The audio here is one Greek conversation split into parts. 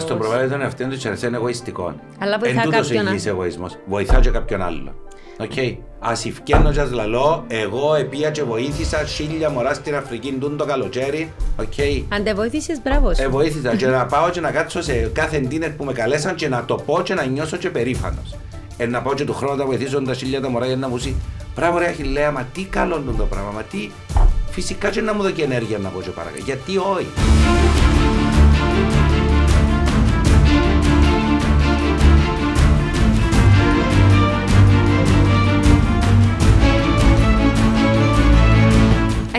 Ας τον προβάλλει τον εαυτό του και να είναι εγωιστικό. Αλλά βοηθά Εν τούτος κάποιον ο υγιής εγωισμός. Βοηθά και κάποιον άλλο. Οκ. Ας εβκαίνω και ας λαλώ, εγώ επήα και βοήθησα χίλια μωρά στην Αφρική τούν το καλοκαίρι. Οκ. Αν δεν βοήθησες, μπράβο σου. Ε, βοήθησα και να πάω και να κάτσω σε κάθε dinner που με καλέσαν και να το πω και να νιώσω και περήφανος. Ε, να πάω και του χρόνου να βοηθήσω τα χίλια τα μωρά για να μου πει Μπράβο ρε Αχιλλέα, μα τι καλό είναι το πράγμα, μα τι... Φυσικά και να μου δώσει ενέργεια να πω και παρακάτω. Γιατί όχι;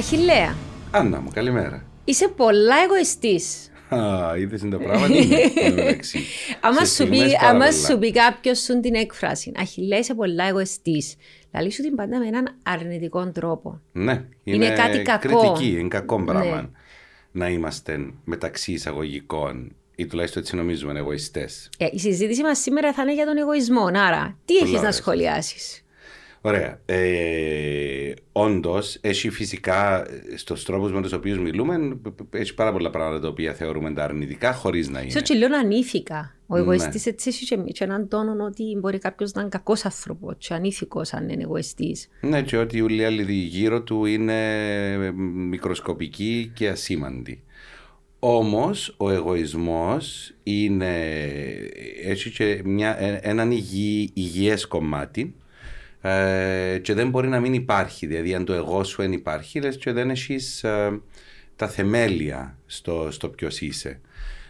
Αχιλέα, Άννα μου, καλημέρα. είσαι πολλά εγωιστής. Α, είδες είναι το πράγμα, τι είναι, εν τω μεταξύ. Άμα Σε σου πει, στιγμές πάρα άμα πολλά. σου πει κάποιος σου την έκφραση, Αχιλέα είσαι πολλά εγωιστής, λαλεί σου την πάντα με έναν αρνητικό τρόπο. Ναι, Είναι είναι, κάτι κακό. κριτική, είναι κακό Ναι. πράγμα να είμαστε μεταξύ εισαγωγικών ή τουλάχιστον έτσι νομίζουμε εγωιστές. Ε, η συζήτηση μας σήμερα θα είναι για τον εγωισμό, άρα τι έχεις να ωραία. Σχολιάσεις. Ωραία. Ε, Όντως, έχει φυσικά στους τρόπους με τους οποίους μιλούμε, έχει πάρα πολλά πράγματα τα οποία θεωρούμε τα αρνητικά, χωρίς να είναι. Ίσως και λίγο ανήθικα. Ο Ναι. εγωιστής έτσι έχει και, και έναν τόνο ότι μπορεί κάποιος να είναι κακός άνθρωπος και ανήθικος αν είναι εγωιστής. Ναι, και ότι όλοι οι άλλοι γύρω του είναι μικροσκοπικοί και ασήμαντοι. Όμως ο εγωισμός είναι, έχει και μια, ε- έναν υγιή, υγιές κομμάτι ε, και δεν μπορεί να μην υπάρχει. Δηλαδή αν το εγώ σου δεν υπάρχει, λες και δεν έχεις ε, τα θεμέλια στο, στο ποιος είσαι.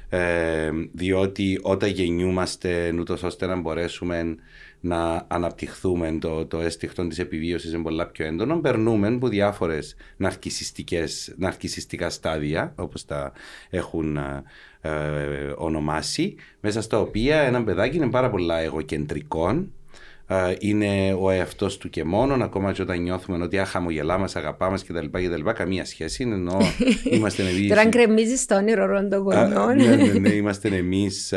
Ε, διότι όταν γεννιούμαστε ούτως ώστε να μπορέσουμε να αναπτυχθούμε το, το αίσθηκτο της επιβίωσης είναι πολλά πιο έντονο περνούμε από διάφορες ναρκισιστικές, ναρκισιστικά στάδια όπως τα έχουν ε, ε, ονομάσει μέσα στα οποία ένα παιδάκι είναι πάρα πολλά εγωκεντρικό ε, είναι ο εαυτός του και μόνον, ακόμα και όταν νιώθουμε ότι α, χαμογελά μα, αγαπά μα κτλ, κτλ. Καμία σχέση. είναι Ενώ είμαστε εμείς. Τώρα αν κρεμίζεις το όνειρο ρόλο των Α, γονιών. ναι, ναι, ναι, είμαστε εμείς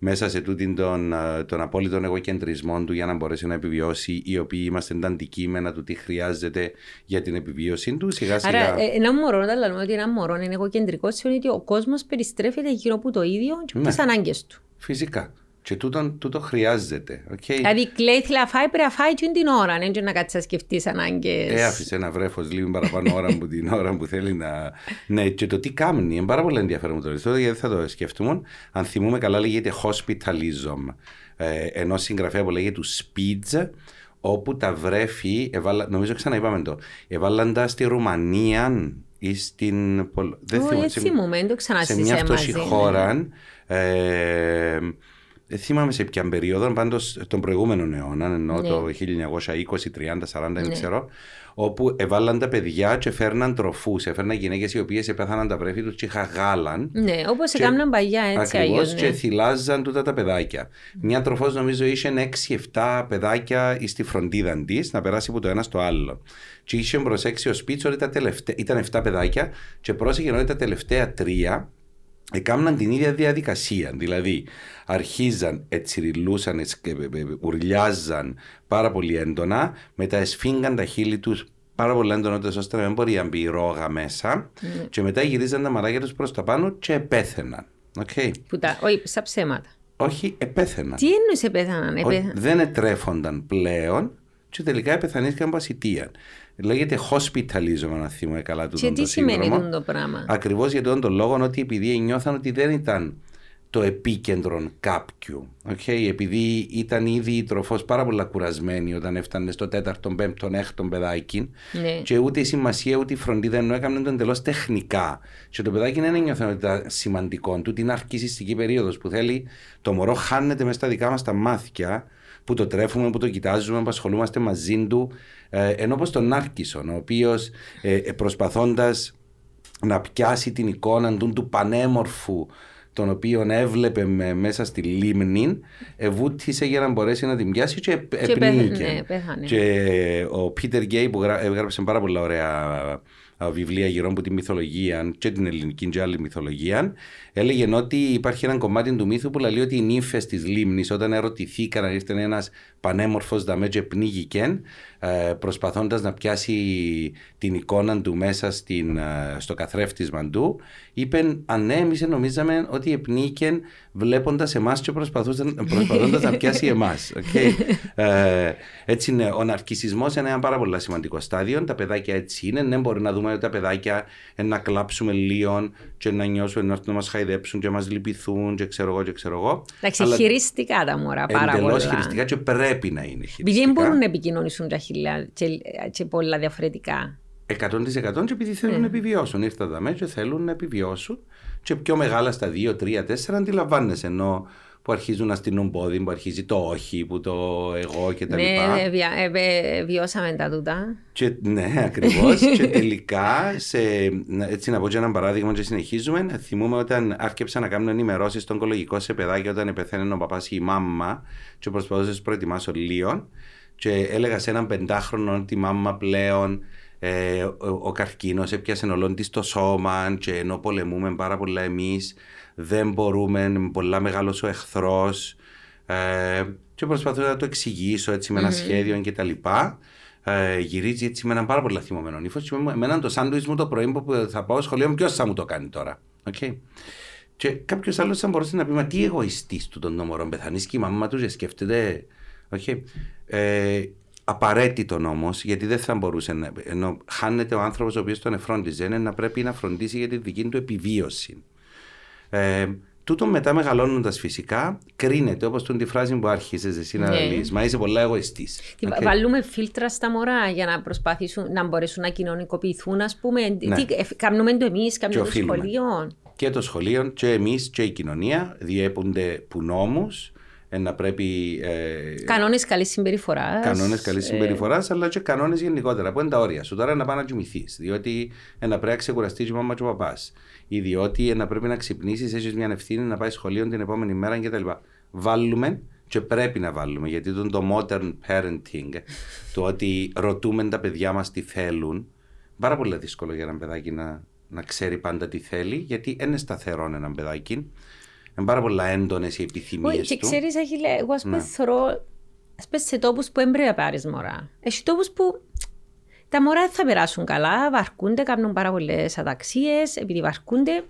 μέσα σε τούτην τον, ε, τον απόλυτο εγωκεντρισμό του για να μπορέσει να επιβιώσει, οι οποίοι είμαστε τα αντικείμενα του τι χρειάζεται για την επιβίωση του. Σιγά σιγά. Άρα, ε, ένα μωρό, όταν λέμε ότι ένα μωρό είναι εγωκεντρικός, σημαίνει ότι ο κόσμος περιστρέφεται γύρω από το ίδιο και από Ναι. τι ανάγκες του. Φυσικά. Και τούτο, τούτο χρειάζεται. Okay. Δηλαδή, κλαίει, θέλει να φάει, πρέπει να φάει και την ώρα, δεν να κάτσεις να σκεφτείς ανάγκες. Ε, άφησε ένα βρέφος λίγο παραπάνω ώρα από την ώρα που θέλει να. Ναι, και το τι κάνει είναι πάρα πολύ ενδιαφέρον μου το ρωτήσω, γιατί θα το σκεφτούμε. Αν θυμούμε καλά, λέγεται hospitalism. Ε, Ενό συγγραφέα που λέγεται του Speeds, όπου τα βρέφη, εβάλα, νομίζω ξαναείπαμε το, εβάλλαν τα στη Ρουμανία ή στην. Πολ- Δεν Ω, θυμάμαι, δεν σε- θυμούμαι, δεν το σε μια ξανασύσε αυτόση μαζί. ναι. χώρα. Ε, δεν θυμάμαι σε ποια περίοδο, πάντως τον προηγούμενο αιώνα, ενώ Ναι. το 1920, 30, 40, δεν Ναι. ξέρω, όπου εβάλαν τα παιδιά και φέρναν τροφούς, έφερναν γυναίκες οι οποίες επέθαναν τα βρέφη τους και χαγάλαν. Ναι, όπως Και- έκαναν παλιά έτσι Ακριβώς αλλιώς. και Ναι. θυλάζαν τούτα τα παιδάκια. Μια τροφός νομίζω είχε 6-7 παιδάκια στη φροντίδα της να περάσει από το ένα στο άλλο. Και είχε προσέξει ο σπίτι ότι τα τελευταία, ήταν 7 παιδάκια και πρόσεχε ότι τα τελευταία τρία έκαναν την ίδια διαδικασία. Δηλαδή, αρχίζαν, ετσιριλούσαν, ετς- ε, ε, ε, ουρλιάζαν πάρα πολύ έντονα, μετά εσφίγγαν τα χείλη τους πάρα πολύ έντονα, ώστε να μην μπορεί να μπει ρόγα μέσα, και μετά γυρίζαν τα μαράκια τους προς τα πάνω και επέθαιναν. Οκ. Που τα, όχι, στα ψέματα. Όχι, επέθαιναν. Τι εννοείς επέθαναν, Ότι επέθαναν. δεν ετρέφονταν πλέον και τελικά επεθανίσκαν που ασιτίαν. Λέγεται hospitalism, αν θυμάμαι καλά του Και τι σημαίνει τούτο το πράγμα; Ακριβώς για τον τον λόγο ότι επειδή νιώθαν ότι δεν ήταν το επίκεντρο κάποιου. Okay? Επειδή ήταν ήδη η τροφός πάρα πολλά κουρασμένη όταν έφτανε στο τέταρτο, πέμπτο, έκτο παιδάκι Ναι. και ούτε η σημασία ούτε η φροντίδα ενώ έκαναν το εντελώς τεχνικά. Και το παιδάκι δεν ένιωθε ότι ήταν σημαντικό του, την αρχισιστική περίοδος που θέλει το μωρό χάνεται μέσα στα δικά μας τα μάτια που το τρέφουμε, που το κοιτάζουμε, που ασχολούμαστε μαζί του. Ε, ενώ πως τον Άρκισον, ο οποίος ε, ε, προσπαθώντας να πιάσει την εικόνα του, του πανέμορφου τον οποίο έβλεπε με, μέσα στη λίμνη, ευούτησε για να μπορέσει να την πιάσει και, Και επνίγηκε. πέθανε, ναι, πέθανε. Και ο Πίτερ Γκέι που γρα- έγραψε πάρα πολλά ωραία α, βιβλία γύρω από τη μυθολογία και την ελληνική και άλλη μυθολογία, έλεγε ότι υπάρχει ένα κομμάτι του μύθου που λέει ότι οι νύφες της λίμνης, όταν ερωτηθήκαν αν ήρθε ένας πανέμορφος δαμέ και πνίγηκε, ε, προσπαθώντας να πιάσει την εικόνα του μέσα στην, ε, στο καθρέφτισμα του, είπε αν ναι, εμείς νομίζαμε ότι επνίκεν βλέποντας εμάς και προσπαθώντας να πιάσει εμάς. Okay. Ε, έτσι είναι, ο ναρκισισμός είναι ένα πάρα πολύ σημαντικό στάδιο, τα παιδάκια έτσι είναι, ναι μπορεί να δούμε ότι τα παιδάκια να κλάψουμε λίγο και να νιώσουμε να έρθουν να μας χαϊδέψουν και να μας λυπηθούν και ξέρω εγώ και ξέρω εγώ. Εντάξει, χειριστικά τα μωρά πάρα πολλά. Εντελώς χειριστικά και πρέπει να είναι χειριστικά. Επειδή μπορούν να επικοινωνήσουν τα χιλιά και, και πολλά διαφορετικά. 100% και επειδή θέλουν mm. να επιβιώσουν. Ήρθα τα μέσα θέλουν να επιβιώσουν και πιο μεγάλα στα 2, 3, 4 αντιλαμβάνεσαι ενώ που αρχίζουν να στείλουν πόδι, που αρχίζει το όχι, που το εγώ κτλ. Ναι, βια, ε, βιώσαμε τα τούτα. Και, ναι, ακριβώς. και τελικά, σε, έτσι να πω και ένα παράδειγμα και συνεχίζουμε, θυμούμε όταν άρχισα να κάνω ενημερώσεις στον οικολογικό σε παιδάκια όταν πεθαίνει ο παπάς ή η μάμα και προσπαθούσα να προετοιμάσω λίγο και έλεγα σε έναν πεντάχρονο ότι η μάμα πλέον ε, ο, ο καρκίνος έπιασε ολόν της το σώμα και ενώ πολεμούμε πάρα πολλά εμείς, δεν μπορούμε, είναι πολλά μεγάλος ο εχθρός. Ε, και προσπαθώ να το εξηγήσω έτσι με ένα mm-hmm. σχέδιο και τα λοιπά. Ε, γυρίζει έτσι με έναν πάρα πολύ θυμωμένο ύφος. Και εμένα το σάντουιτς μου το πρωί που θα πάω σχολείο, ποιος θα μου το κάνει τώρα. Okay. Και κάποιος άλλος θα μπορούσε να πει: Μα τι εγωιστής του τον νόμο πεθανείς και η μαμά του σκέφτεται. Okay. Ε, απαραίτητο όμως, γιατί δεν θα μπορούσε να. ενώ χάνεται ο άνθρωπος ο οποίος τον εφρόντιζε, είναι να πρέπει να φροντίσει για τη δική του επιβίωση. Ε, τούτο μετά μεγαλώνοντας φυσικά, κρίνεται όπως τον τη φράση που άρχισες εσύ να ναι. Μα είσαι πολλά εγωιστής. Okay. Βάλουμε φίλτρα στα μωρά για να προσπαθήσουν να μπορέσουν να κοινωνικοποιηθούν, ας πούμε. Ναι. Τι, κάνουμε το εμείς, κάνουμε το σχολείο. Και το σχολείο, και εμείς, και η κοινωνία διέπονται που νόμους να πρέπει. Ε, κανόνες καλής συμπεριφοράς. Κανόνες καλής ε... συμπεριφοράς, αλλά και κανόνες γενικότερα. Που είναι τα όρια σου. Τώρα να πάει να κοιμηθείς. Διότι να πρέπει να ξεκουραστείς η μαμάς και ο παπάς. Ή διότι να πρέπει να ξυπνήσεις, έχεις μια ευθύνη να πάεις σχολείο την επόμενη μέρα κτλ. Βάλουμε και πρέπει να βάλουμε γιατί το, το modern parenting, το ότι ρωτούμε τα παιδιά μας τι θέλουν, πάρα πολύ δύσκολο για ένα παιδάκι να, να ξέρει πάντα τι θέλει, γιατί είναι σταθερό ένα παιδάκι. Είναι πάρα πολλά έντονες οι επιθυμίες. Και ξέρεις, εγώ ας πούμε ναι. θεωρώ. Α σε τόπους που δεν πρέπει να πάρεις μωρά. Έχει τόπους που τα μωρά δεν θα περάσουν καλά, βαρκούνται, κάνουν πάρα πολλές αταξίες, επειδή βαρκούνται.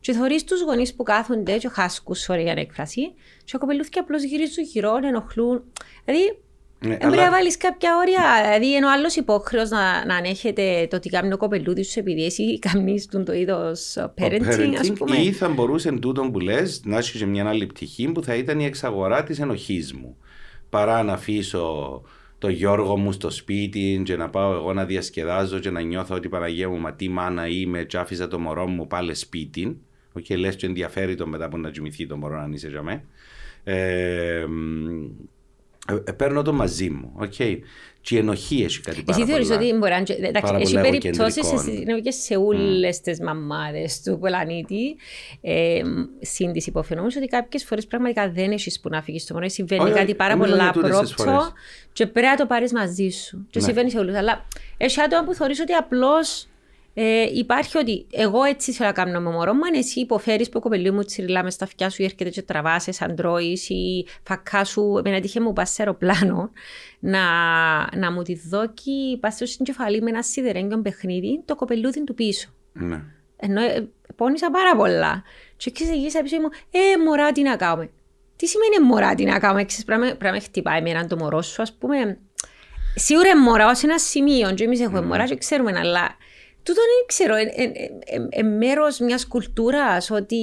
Και θεωρεί τους γονείς που κάθονται, και χάσκου, sorry για έκφραση, και ο κοπελούθηκε απλώς γυρίζουν γύρω, ενοχλούν. Δηλαδή, ναι, πρέπει να βάλεις κάποια όρια. Δηλαδή, ενώ άλλος υπόχρεος να, να ανέχεται το ότι κάνει ο κοπελούδι σου επειδή εσύ κάνεις το είδος parenting, ας πούμε. Ή θα μπορούσε τούτο που λες να έχει μια άλλη πτυχή που θα ήταν η εξαγορά της ενοχής μου. Παρά να αφήσω το Γιώργο μου στο σπίτι και να πάω εγώ να διασκεδάζω και να νιώθω ότι Παναγία μου, μα τι μάνα είμαι, και άφησα το μωρό μου πάλι σπίτι. OK, okay, λες και ενδιαφέρει το μετά που να κοιμηθεί το μωρό να είσαι για μέ. Ε, ε, ε, παίρνω το μαζί μου. Okay. Και η ενοχή έχει κάτι πάρα Εσύ θεωρείς ότι μπορεί να... Εντάξει, έχει περιπτώσεις και σε όλες τις μαμάδες του πλανήτη ε, συν τις υποφαινόμενες ότι κάποιες φορές πραγματικά δεν έχεις που να φύγεις στο μόνο. Συμβαίνει κάτι πάρα πολλά πρόψο και πρέπει να το πάρεις μαζί σου. Και ναι. συμβαίνει σε όλους. Αλλά έχει άτομα που θεωρείς ότι απλώς ε, υπάρχει ότι εγώ έτσι θέλω να κάνω με μωρό μου, αν εσύ υποφέρεις που κοπελί μου τσιριλά μες στα αυτιά σου ή έρχεται και τραβάσαι σαν τρώεις ή φακά σου, με ένα τύχε μου πας σε αεροπλάνο, να, να μου τη δώκει πας στην κεφαλή με ένα σιδερέγγιο παιχνίδι, το κοπελούδι του πίσω. Ναι. Ενώ ε, πόνισα πάρα πολλά. Και εξηγήσα πίσω μου, ε, μωρά, τι να κάνουμε. Τι σημαίνει μωρά, τι να κάνουμε, ξέρεις, πρέπει να με χτυπάει έναν το μωρό σου, ας πούμε. Σίγουρα μωρά ως ένα σημείο, και εμείς έχουμε mm. μωρά και ξέρουμε, αλλά Τούτο δεν ξέρω, είναι μέρος μιας κουλτούρας ότι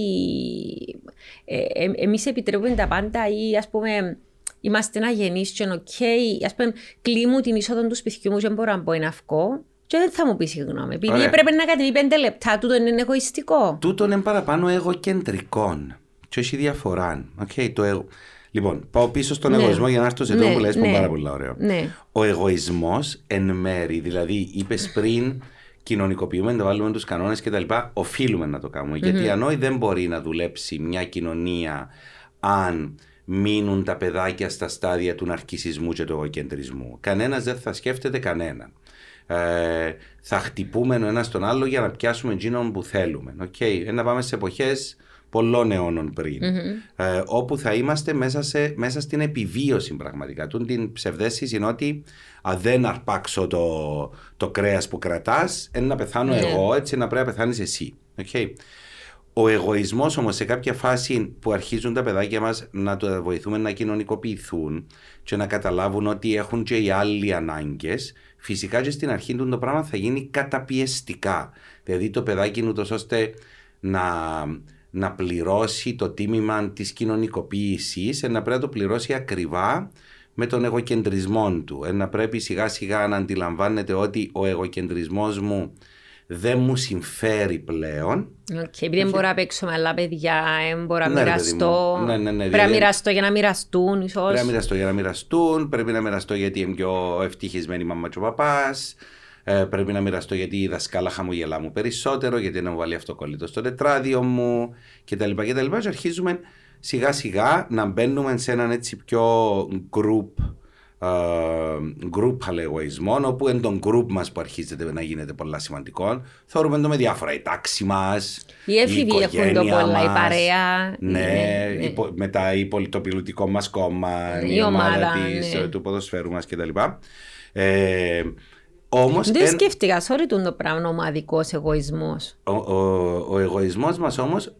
ε, ε, εμείς επιτρέπουμε τα πάντα ή ας πούμε είμαστε ένα γενεί και είναι οκ. Α πούμε, κλείνω την είσοδο του σπιτιού μου και μπορώ να πω ένα αυκό. Και δεν θα μου πεις συγγνώμη. Επειδή έπρεπε να κατεβεί πέντε λεπτά, τούτο είναι εγωιστικό. Τούτο είναι παραπάνω εγωκεντρικό. Και έχει διαφορά. Okay, το εγω... Λοιπόν, πάω πίσω στον ναι. εγωισμό για να έρθω σε αυτό ναι, που λες ναι. που πάρα πολύ ωραίο. Ναι. Ο εγωισμός εν μέρη, δηλαδή είπες πριν κοινωνικοποιούμε, να βάλουμε τους κανόνες κτλ. Οφείλουμε να το κάνουμε. Mm-hmm. Γιατί αν όχι, δεν μπορεί να δουλέψει μια κοινωνία αν μείνουν τα παιδάκια στα στάδια του ναρκισισμού και του εγωκεντρισμού. Κανένας δεν θα σκέφτεται κανέναν. Ε, θα χτυπούμε ο ένας τον άλλο για να πιάσουμε εκείνον που θέλουμε. Okay. Ε, να πάμε σε εποχές πολλών αιώνων πριν. Ε, όπου θα είμαστε μέσα, σε, μέσα στην επιβίωση πραγματικά. Τούν την ψευδέστηση είναι ότι αν δεν αρπάξω το, το κρέας που κρατάς, είναι να πεθάνω ναι. εγώ, έτσι να πρέπει να πεθάνεις εσύ. Okay. Ο εγωισμός όμως σε κάποια φάση που αρχίζουν τα παιδάκια μας να το βοηθούμε να κοινωνικοποιηθούν και να καταλάβουν ότι έχουν και οι άλλοι ανάγκες, φυσικά και στην αρχή του το πράγμα θα γίνει καταπιεστικά. Δηλαδή το παιδάκι είναι ώστε να, να πληρώσει το τίμημα της κοινωνικοποίησης, να πρέπει να το πληρώσει ακριβά με τον εγωκεντρισμό του. Να πρέπει σιγά σιγά να αντιλαμβάνεται ότι ο εγωκεντρισμός μου δεν μου συμφέρει πλέον. Okay, επειδή δεν μπορώ να παίξω με άλλα παιδιά, δεν μπορώ να ναι, μοιραστώ. Ναι, ναι, ναι, πρέπει να μοιραστώ για να μοιραστούν, ίσως. Πρέπει να μοιραστώ για να μοιραστούν, πρέπει να μοιραστώ γιατί είμαι πιο ευτυχισμένη η μαμά και ο παπάς. Ε, πρέπει να μοιραστώ γιατί η δασκάλα χαμογελά μου περισσότερο, γιατί να μου βάλει αυτοκόλλητο στο τετράδιο μου κτλ. Και, και αρχίζουμε σιγά σιγά να μπαίνουμε σε έναν έτσι πιο group group αλεγοισμών, όπου εν τον group μας που αρχίζεται να γίνεται πολλά σημαντικό, θεωρούμε το με διάφορα. Η τάξη μας, η έφηβοι έχουν το πολλά, η παρέα. Ναι, ναι, ναι. μετά η, το πιλωτικό μας κόμμα, η, η ομάδα, ομάδα της, ναι. του ποδοσφαίρου μας κτλ. Ε, όμως, Δεν εν... σκέφτηκα, sorry το πράγμα ομαδικός εγωισμός. Ο, ο, ο εγωισμός μας όμως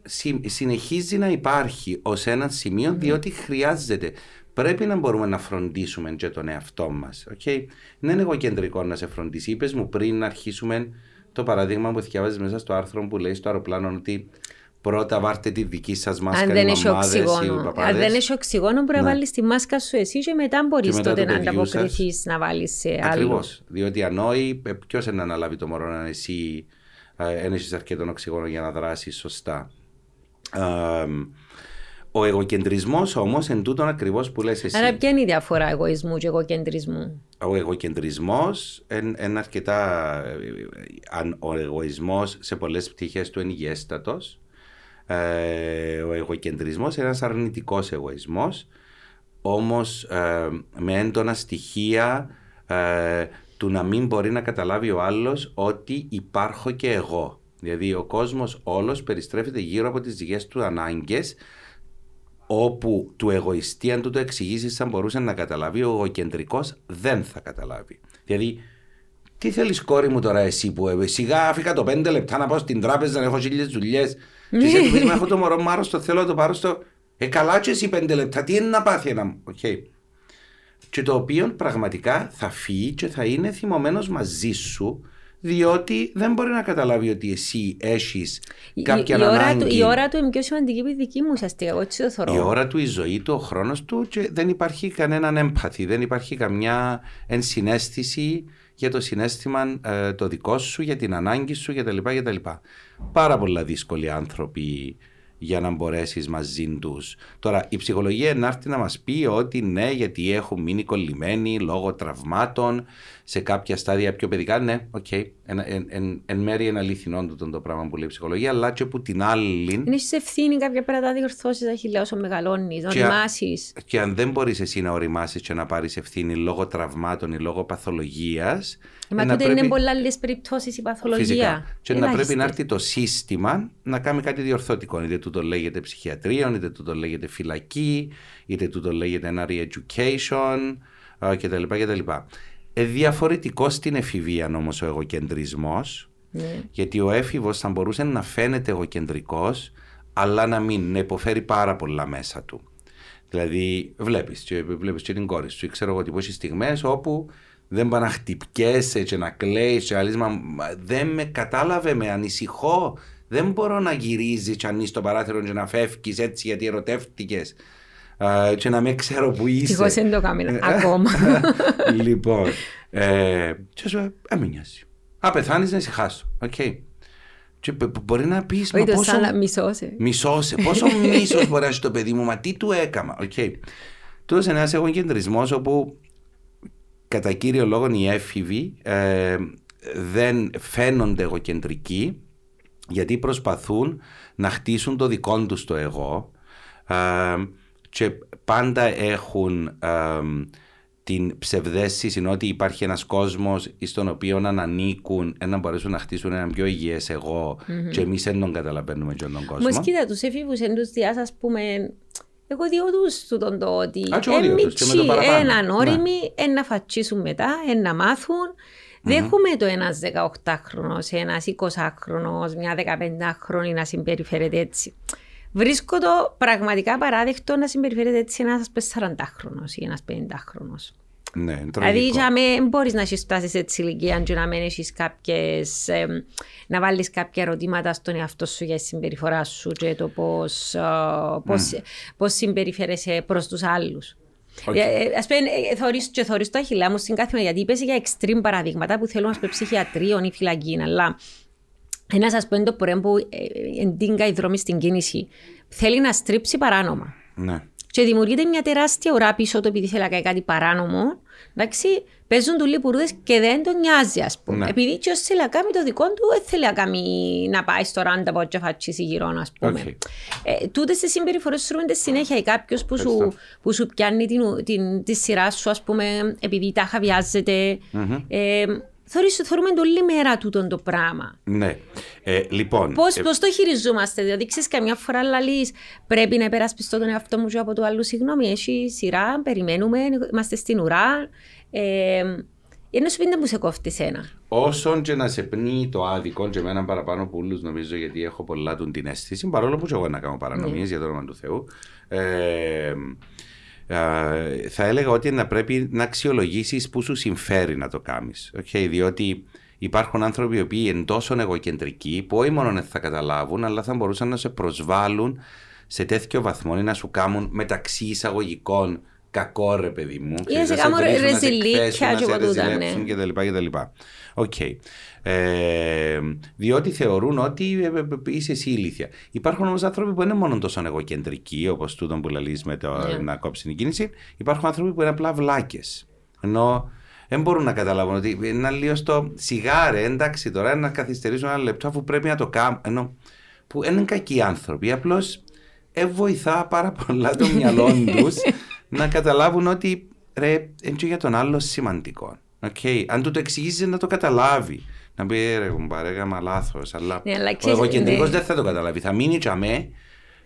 συνεχίζει να υπάρχει ως ένα σημείο, διότι χρειάζεται πρέπει να μπορούμε να φροντίσουμε και τον εαυτό μας. Okay? Δεν είναι εγωκεντρικό να σε φροντίσει. Είπες μου πριν να αρχίσουμε το παραδείγμα που διαβάζει μέσα στο άρθρο που λέει στο αεροπλάνο ότι πρώτα βάρτε τη δική σας μάσκα. Αν δεν έχει οξυγόνο. Αν δεν έχει οξυγόνο, πρέπει να ναι. βάλεις τη μάσκα σου εσύ και μετά μπορείς τότε να ανταποκριθείς να βάλεις σε άλλο. Ακριβώς. Διότι ανόη, ε, ποιος είναι να αναλάβει το μωρό να εσύ δεν έχεις αρκετό οξυγόνο για να δράσεις σωστά. Ο εγωκεντρισμός όμως εν τούτον ακριβώς που λες εσύ. Άρα, ποια είναι η διαφορά εγωισμού και εγωκεντρισμού; Ο εγωκεντρισμός είναι αρκετά. Ο εγωισμός σε πολλές πτυχές του είναι υγιέστατος. Ε, ο εγωκεντρισμός είναι ένας αρνητικός εγωισμός. Όμως ε, με έντονα στοιχεία ε, του να μην μπορεί να καταλάβει ο άλλος ότι υπάρχω και εγώ. Δηλαδή ο κόσμος όλος περιστρέφεται γύρω από τις δικές του ανάγκες όπου του εγωιστή, αν του το εξηγήσεις, θα μπορούσε να καταλάβει, ο εγωκεντρικός δεν θα καταλάβει. Δηλαδή, τι θέλεις, κόρη μου τώρα, εσύ που ε, σιγά άφηκα το πέντε λεπτά να πάω στην τράπεζα να έχω χίλιες δουλειές. Και εσύ του πει, έχω το μωρό μου άρρωστο, θέλω να το πάρω στο. Ε, καλά, και εσύ πέντε λεπτά, τι είναι να πάθει ένα. Okay. Και το οποίο πραγματικά θα φύγει και θα είναι θυμωμένος μαζί σου διότι δεν μπορεί να καταλάβει ότι εσύ έχεις κάποια η, η ανάγκη. Του, η ώρα του είναι πιο σημαντική από τη δική μου, ουσιαστικά. Εγώ έτσι το θεωρώ. Η ώρα του, η ζωή του, ο χρόνος του και δεν υπάρχει κανέναν έμπαθη, δεν υπάρχει καμιά ενσυναίσθηση για το συνέστημα ε, το δικό σου, για την ανάγκη σου κτλ. Πάρα πολλά δύσκολοι άνθρωποι για να μπορέσεις μαζί τους. Τώρα, η ψυχολογία να έρθει να μας πει ότι ναι, γιατί έχουν μείνει κολλημένοι λόγω τραυμάτων σε κάποια στάδια πιο παιδικά. Ναι, OK. Okay. Εν, εν, εν, εν, μέρει είναι αληθινό το, το πράγμα που λέει η ψυχολογία, αλλά και από την άλλη. Είναι σε ευθύνη κάποια πέρα τα διορθώσεις, έχει λέω όσο μεγαλώνεις, να ωριμάσεις. Και αν δεν μπορείς εσύ να ωριμάσεις και να πάρεις ευθύνη λόγω τραυμάτων ή λόγω παθολογίας. Μα τότε πρέπει... είναι πολλά άλλες περιπτώσεις η παθολογία. Φυσικά. Και να πρέπει να έρθει το σύστημα να κάνει κάτι διορθωτικό. Είτε του το λέγεται ψυχιατρίο, είτε του το λέγεται φυλακή, είτε του το λέγεται ένα re-education κτλ. κτλ. Ε, διαφορετικό στην εφηβεία όμως ο εγωκεντρισμός, ναι. γιατί ο έφηβος θα μπορούσε να φαίνεται εγωκεντρικός, αλλά να μην να υποφέρει πάρα πολλά μέσα του. Δηλαδή, βλέπεις και, βλέπεις και την κόρη σου. Ξέρω εγώ ότι έχει στιγμές όπου δεν πάει να χτυπιέσαι και να κλαίεις και μα, δεν με κατάλαβε, με ανησυχώ. Δεν μπορώ να γυρίζεις και ανοίξει το παράθυρο και να φεύγεις έτσι γιατί ερωτεύτηκες και να μην ξέρω που είσαι. Ευτυχώς δεν το κάμινα ακόμα. λοιπόν, ε, και σου έμεινε νοιάζει. Α, πεθάνεις να ησυχάσω. Οκ. Και μπορεί να πεις. Όχι, το πόσο... σαν μισώσε. Μισώσε. Πόσο μίσος μπορεί να έχει το παιδί μου, μα τι του έκαμα. Οκ. Okay. Τούτο ένας εγωκεντρισμός όπου κατά κύριο λόγο οι έφηβοι ε, δεν φαίνονται εγωκεντρικοί γιατί προσπαθούν να χτίσουν το δικό τους το εγώ. Ε, και πάντα έχουν την ψευδέστηση ότι υπάρχει ένας κόσμος στον οποίο να ανήκουν, να μπορέσουν να χτίσουν ένα πιο υγιές εγώ mm-hmm. και εμείς δεν τον καταλαβαίνουμε και τον κόσμο. Μα κοίτα, τους έφηβου εντουστιά, ας πούμε, εγώ διώ τους του τον το ότι εμίτσι, έναν όριμοι, ένα φατσίσουν μετά, ένα μάθουν. Δεν έχουμε το ένας 18χρονο, ένας 20χρονο, μια 15χρονη να συμπεριφέρεται έτσι. Βρίσκω το πραγματικά παράδεκτο να συμπεριφέρεται έτσι ένας 40χρονο ή ένας 50χρονο. Ναι, δηλαδή, για δεν μπορείς να έχεις φτάσεις σε έτσι ηλικία και να μην έχεις κάποιες. Ε, να βάλεις κάποια ερωτήματα στον εαυτό σου για τη συμπεριφορά σου και το πώς πώς, mm. πώς συμπεριφέρεσαι προς τους άλλους. Okay. Ε, ας πούμε, ε, θωρείς και θωρείς το αχιλά μου στην κάθημα γιατί είπες για extreme παραδείγματα που θέλουν να πούμε ψυχιατρίων ή φυλακή, αλλά ένα σας πω το πορέμ που εντύγκα η δρόμη στην κίνηση θέλει να στρίψει παράνομα. Ναι. Και δημιουργείται μια τεράστια ουρά πίσω του επειδή θέλει να κάνει κάτι παράνομο. Εντάξει, παίζουν του λίπουρδε και δεν τον νοιάζει, ας πούμε. Ναι. Επειδή και θέλει να κάνει το δικό του, δεν θέλει να, κάνει, να πάει στο ράντα από και φατσίσει γύρω, ας πούμε. Okay. Ε, Τούτες τις συμπεριφορές σου ρούνται συνέχεια ή κάποιος που, σου, που σου πιάνει την, την, τη σειρά σου, ας πούμε, επειδή τα χαβιάζεται. Mm-hmm. Ε, θεωρούμε το όλη μέρα τούτο το πράγμα. Ναι. Ε, λοιπόν. Πώ ε... το χειριζόμαστε, δηλαδή ξέρεις καμιά φορά λαλείς πρέπει να υπερασπιστώ τον εαυτό μου και από το άλλο. Συγγνώμη, έχει σειρά, περιμένουμε, είμαστε στην ουρά. Ε, είναι σου πίντε που σε κόφτεις ένα. Όσον και να σε πνίγει το άδικο, και εμένα παραπάνω από όλους νομίζω, γιατί έχω πολλά του την αίσθηση, παρόλο που και εγώ να κάνω παρανομίες mm. για το όνομα του Θεού. Ε, θα έλεγα ότι να πρέπει να αξιολογήσεις που σου συμφέρει να το κάνεις. Okay, διότι υπάρχουν άνθρωποι οι οποίοι είναι τόσο εγωκεντρικοί που όχι μόνο θα καταλάβουν, αλλά θα μπορούσαν να σε προσβάλλουν σε τέτοιο βαθμό ή να σου κάνουν μεταξύ εισαγωγικών κακό ρε παιδί μου. Ή να σε κάνουν ρεζιλίκια και κτλ. Οκ. Ε, διότι θεωρούν ότι ε, ε, είσαι εσύ ηλίθια. Υπάρχουν όμως άνθρωποι που είναι μόνο τόσο εγωκεντρικοί, όπως τούτο που λέει με το yeah. Ναι. να κόψει την κίνηση. Υπάρχουν άνθρωποι που είναι απλά βλάκες. Ενώ δεν μπορούν να καταλάβουν ότι είναι λίγο στο σιγάρε, εντάξει τώρα να καθυστερήσουν ένα λεπτό αφού πρέπει να το κάνουν. Ενώ που είναι κακοί άνθρωποι. Απλώς ε, βοηθά πάρα πολλά το μυαλό τους να καταλάβουν ότι ρε, είναι για τον άλλο σημαντικό. Okay. Αν του το εξηγήσει να το καταλάβει. Να πει ρε κουμπάρε, έκανα λάθος. Αλλά, ναι, αλλά ο εγωκεντρικό ναι. δεν θα το καταλάβει. Θα μείνει τσαμέ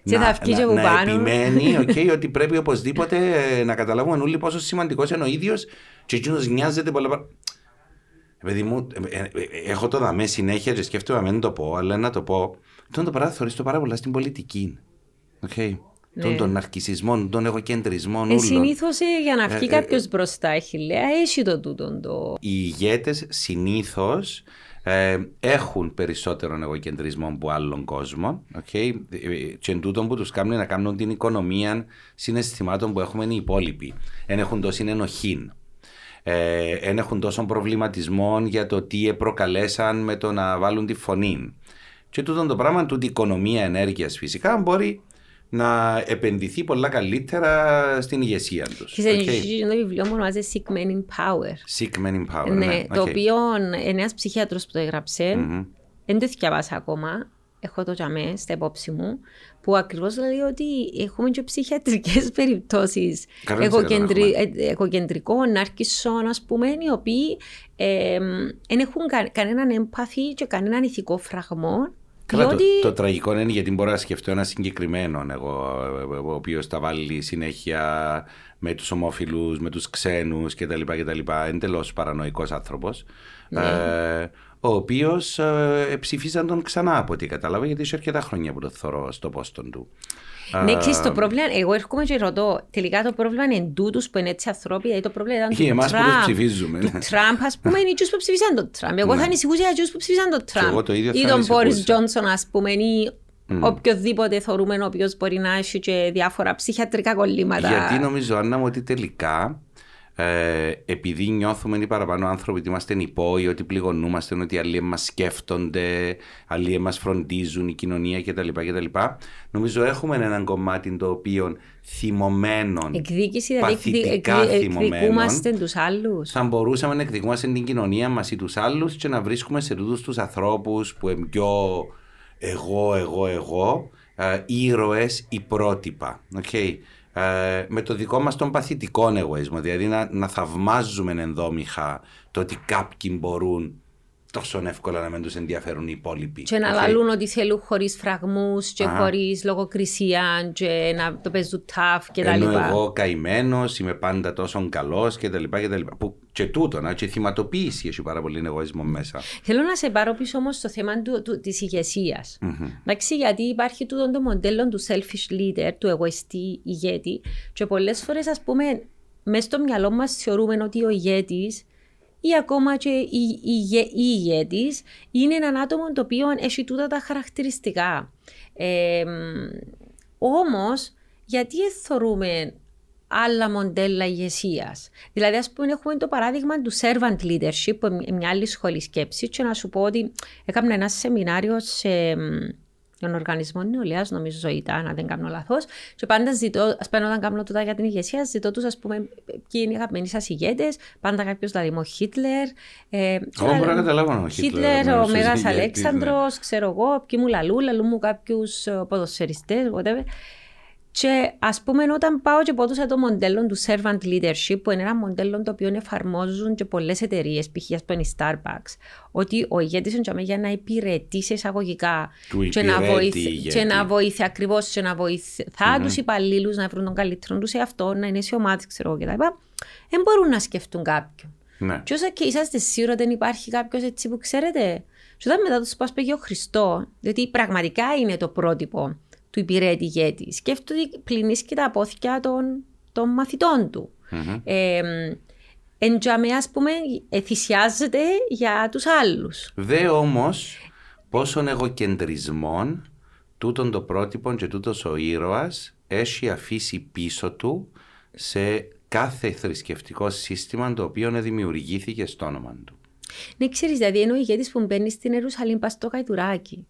και να, θα να, να επιμένει okay, ότι πρέπει οπωσδήποτε ε, να καταλάβουμε όλοι πόσο σημαντικός είναι ο ίδιος και εκείνος νοιάζεται πολλά Παιδί μου, ε, ε, έχω το δαμέ συνέχεια και σκέφτομαι να μην το πω, αλλά να το πω. Τον το πράγμα το πάρα πολλά στην πολιτική. Okay. Ναι. Τον, τον αρκισισμό, τον εγωκεντρισμό. Ε, Συνήθως για να βγει ε, κάποιος μπροστά, έχει λέει, έχει το τούτο. Το... Οι ηγέτες συνήθως ε, έχουν περισσότερο εγωκεντρισμό από άλλων κόσμων. Okay? Και εν τούτο που τους κάνουν να κάνουν την οικονομία συναισθημάτων που έχουμε οι υπόλοιποι. Εν έχουν τόση ενοχή. Ε, εν έχουν τόσο προβληματισμό για το τι προκαλέσαν με το να βάλουν τη φωνή. Και τούτο το πράγμα, τούτη οικονομία ενέργειας φυσικά μπορεί να επενδυθεί πολλά καλύτερα στην ηγεσία τους. Και okay. το βιβλίο μου ονομάζεται Sick Men in Power. Sick Men in Power. Ναι, ναι. το οποίο ένας ψυχίατρο που το έγραψε, mm-hmm. δεν το διαβάσα ακόμα. Έχω το τζαμέ στα υπόψη μου, που ακριβώς λέει ότι έχουμε και ψυχιατρικές περιπτώσεις εγωκεντρικών άρκισων, ας πούμε, οι οποίοι δεν έχουν κανέναν έμπαθη και κανέναν ηθικό φραγμό Καλά, διότι... το, το, τραγικό είναι γιατί μπορώ να σκεφτώ ένα συγκεκριμένο εγώ, ο οποίος τα βάλει συνέχεια με τους ομόφυλους, με τους ξένους κτλ. κτλ. Εντελώ παρανοϊκός άνθρωπος. Ναι. Ε, ο οποίος ε, ψηφίσαν τον ξανά από ό,τι κατάλαβα, γιατί είσαι αρκετά χρόνια που το θεωρώ στο πόστον του. Ναι, ξέρεις το πρόβλημα, εγώ έρχομαι και ρωτώ, τελικά το πρόβλημα είναι τούτους που είναι έτσι ανθρώποι, δηλαδή το πρόβλημα ήταν του εμάς Τραμπ. που ψηφίζουμε. Του Τραμπ, ας πούμε, είναι οι που ψηφίσαν τον Τραμπ. Εγώ θα ναι. ανησυχούσα για τους που ψηφίσαν τον Τραμπ. Ή τον Μπόρις Τζόνσον, ας πούμε, ή οποιοδήποτε θεωρούμε ο οποίος μπορεί να έχει και διάφορα ψυχιατρικά κολλήματα. Γιατί νομίζω, Άννα μου, ότι τελικά ε, επειδή νιώθουμε οι παραπάνω άνθρωποι ότι είμαστε υπόοι, ότι πληγωνούμαστε, ότι άλλοι μας σκέφτονται, άλλοι μας φροντίζουν, η κοινωνία κτλ. κτλ. Νομίζω έχουμε έναν κομμάτι το οποίο θυμωμένο. Εκδίκηση, δηλαδή εκδικούμαστε τους άλλους. Θα μπορούσαμε να εκδικούμαστε την κοινωνία μας ή τους άλλους και να βρίσκουμε σε τούτους τους ανθρώπους που είναι πιο εγώ, εγώ, εγώ, ε, ήρωες ή πρότυπα. Okay. Ε, με το δικό μας τον παθητικό εγωισμό, δηλαδή να, να θαυμάζουμε ενδόμηχα το ότι κάποιοι μπορούν τόσο εύκολα να μην τους ενδιαφέρουν οι υπόλοιποι. Και να okay. λαλούν ότι θέλουν χωρίς φραγμούς και χωρίς λογοκρισία και να το παίζουν tough και τα λοιπά. εγώ καημένος, είμαι πάντα τόσο καλός και τα λοιπά και τα λοιπά. Που και τούτο, να, και θυματοποίηση έχει πάρα πολύ εγωισμός μέσα. Θέλω να σε πάρω πίσω όμως στο θέμα του, του, της ηγεσίας. Mm-hmm. Εντάξει, γιατί υπάρχει τούτο το μοντέλο του selfish leader, του εγωιστή ηγέτη, και πολλές φορές, ας πούμε, μέσα στο μυαλό μας θεωρούμε ότι ο ηγέτης ή ακόμα και η, η, η ηγέτης είναι έναν άτομο το οποίο έχει τούτα τα χαρακτηριστικά. Ε, όμως, γιατί θεωρούμε άλλα μοντέλα ηγεσίας; Δηλαδή, ας πούμε, έχουμε το παράδειγμα του servant leadership, μια άλλη σχολή σκέψης, και να σου πω ότι έκανα ένα σεμινάριο σε τον Οργανισμό Νεολαίας, νομίζω ήταν, αν δεν κάνω λάθος. Και πάντα ζητώ, ας πούμε, όταν κάνω τούτα για την ηγεσία, ζητώ τους, ας πούμε, ποιοι είναι οι αγαπημένοι σας ηγέτες. Πάντα κάποιος δηλαδή μου, Χίτλερ. Ε, εγώ μπορώ να καταλάβω Χίτλερ, ο Μέγας Αλέξανδρος, ξέρω εγώ, ποιοι μου λαλού, λαλού μου κάποιους ε, ποδοσφαιριστές, whatever. Και ας πούμε, όταν πάω και ποτούσα το μοντέλο του servant leadership, που είναι ένα μοντέλο το οποίο εφαρμόζουν και πολλές εταιρείες, π.χ. ας πούμε η Starbucks, ότι ο ηγέτης είναι για να υπηρετείς σε εισαγωγικά και, να βοηθεί, και να βοηθεί ακριβώς και να βοηθά mm-hmm. τους υπαλλήλους να βρουν τον καλύτερο τους σε αυτό, να είναι σε ομάδε, ξέρω εγώ κτλ. Δεν μπορούν να σκεφτούν κάποιον. Ναι. Και όσο και είσαστε σίγουροι ότι δεν υπάρχει κάποιος έτσι που ξέρετε. Και όταν μετά τους πω ο Χριστό, διότι πραγματικά είναι το πρότυπο του υπηρέτη ηγέτη. Σκέφτομαι ότι πληνεί και τα απόθηκια των, των μαθητών του. Mm-hmm. Ε, ας πούμε, θυσιάζεται για τους άλλους. Δε όμως πόσον εγωκεντρισμών τούτον το πρότυπο και τούτος ο ήρωας έχει αφήσει πίσω του σε κάθε θρησκευτικό σύστημα το οποίο δημιουργήθηκε στο όνομα του. Ναι, ξέρεις, δηλαδή είναι ο ηγέτης που μπαίνει στην Ιερουσαλήμ, πας στο Καϊτουράκι.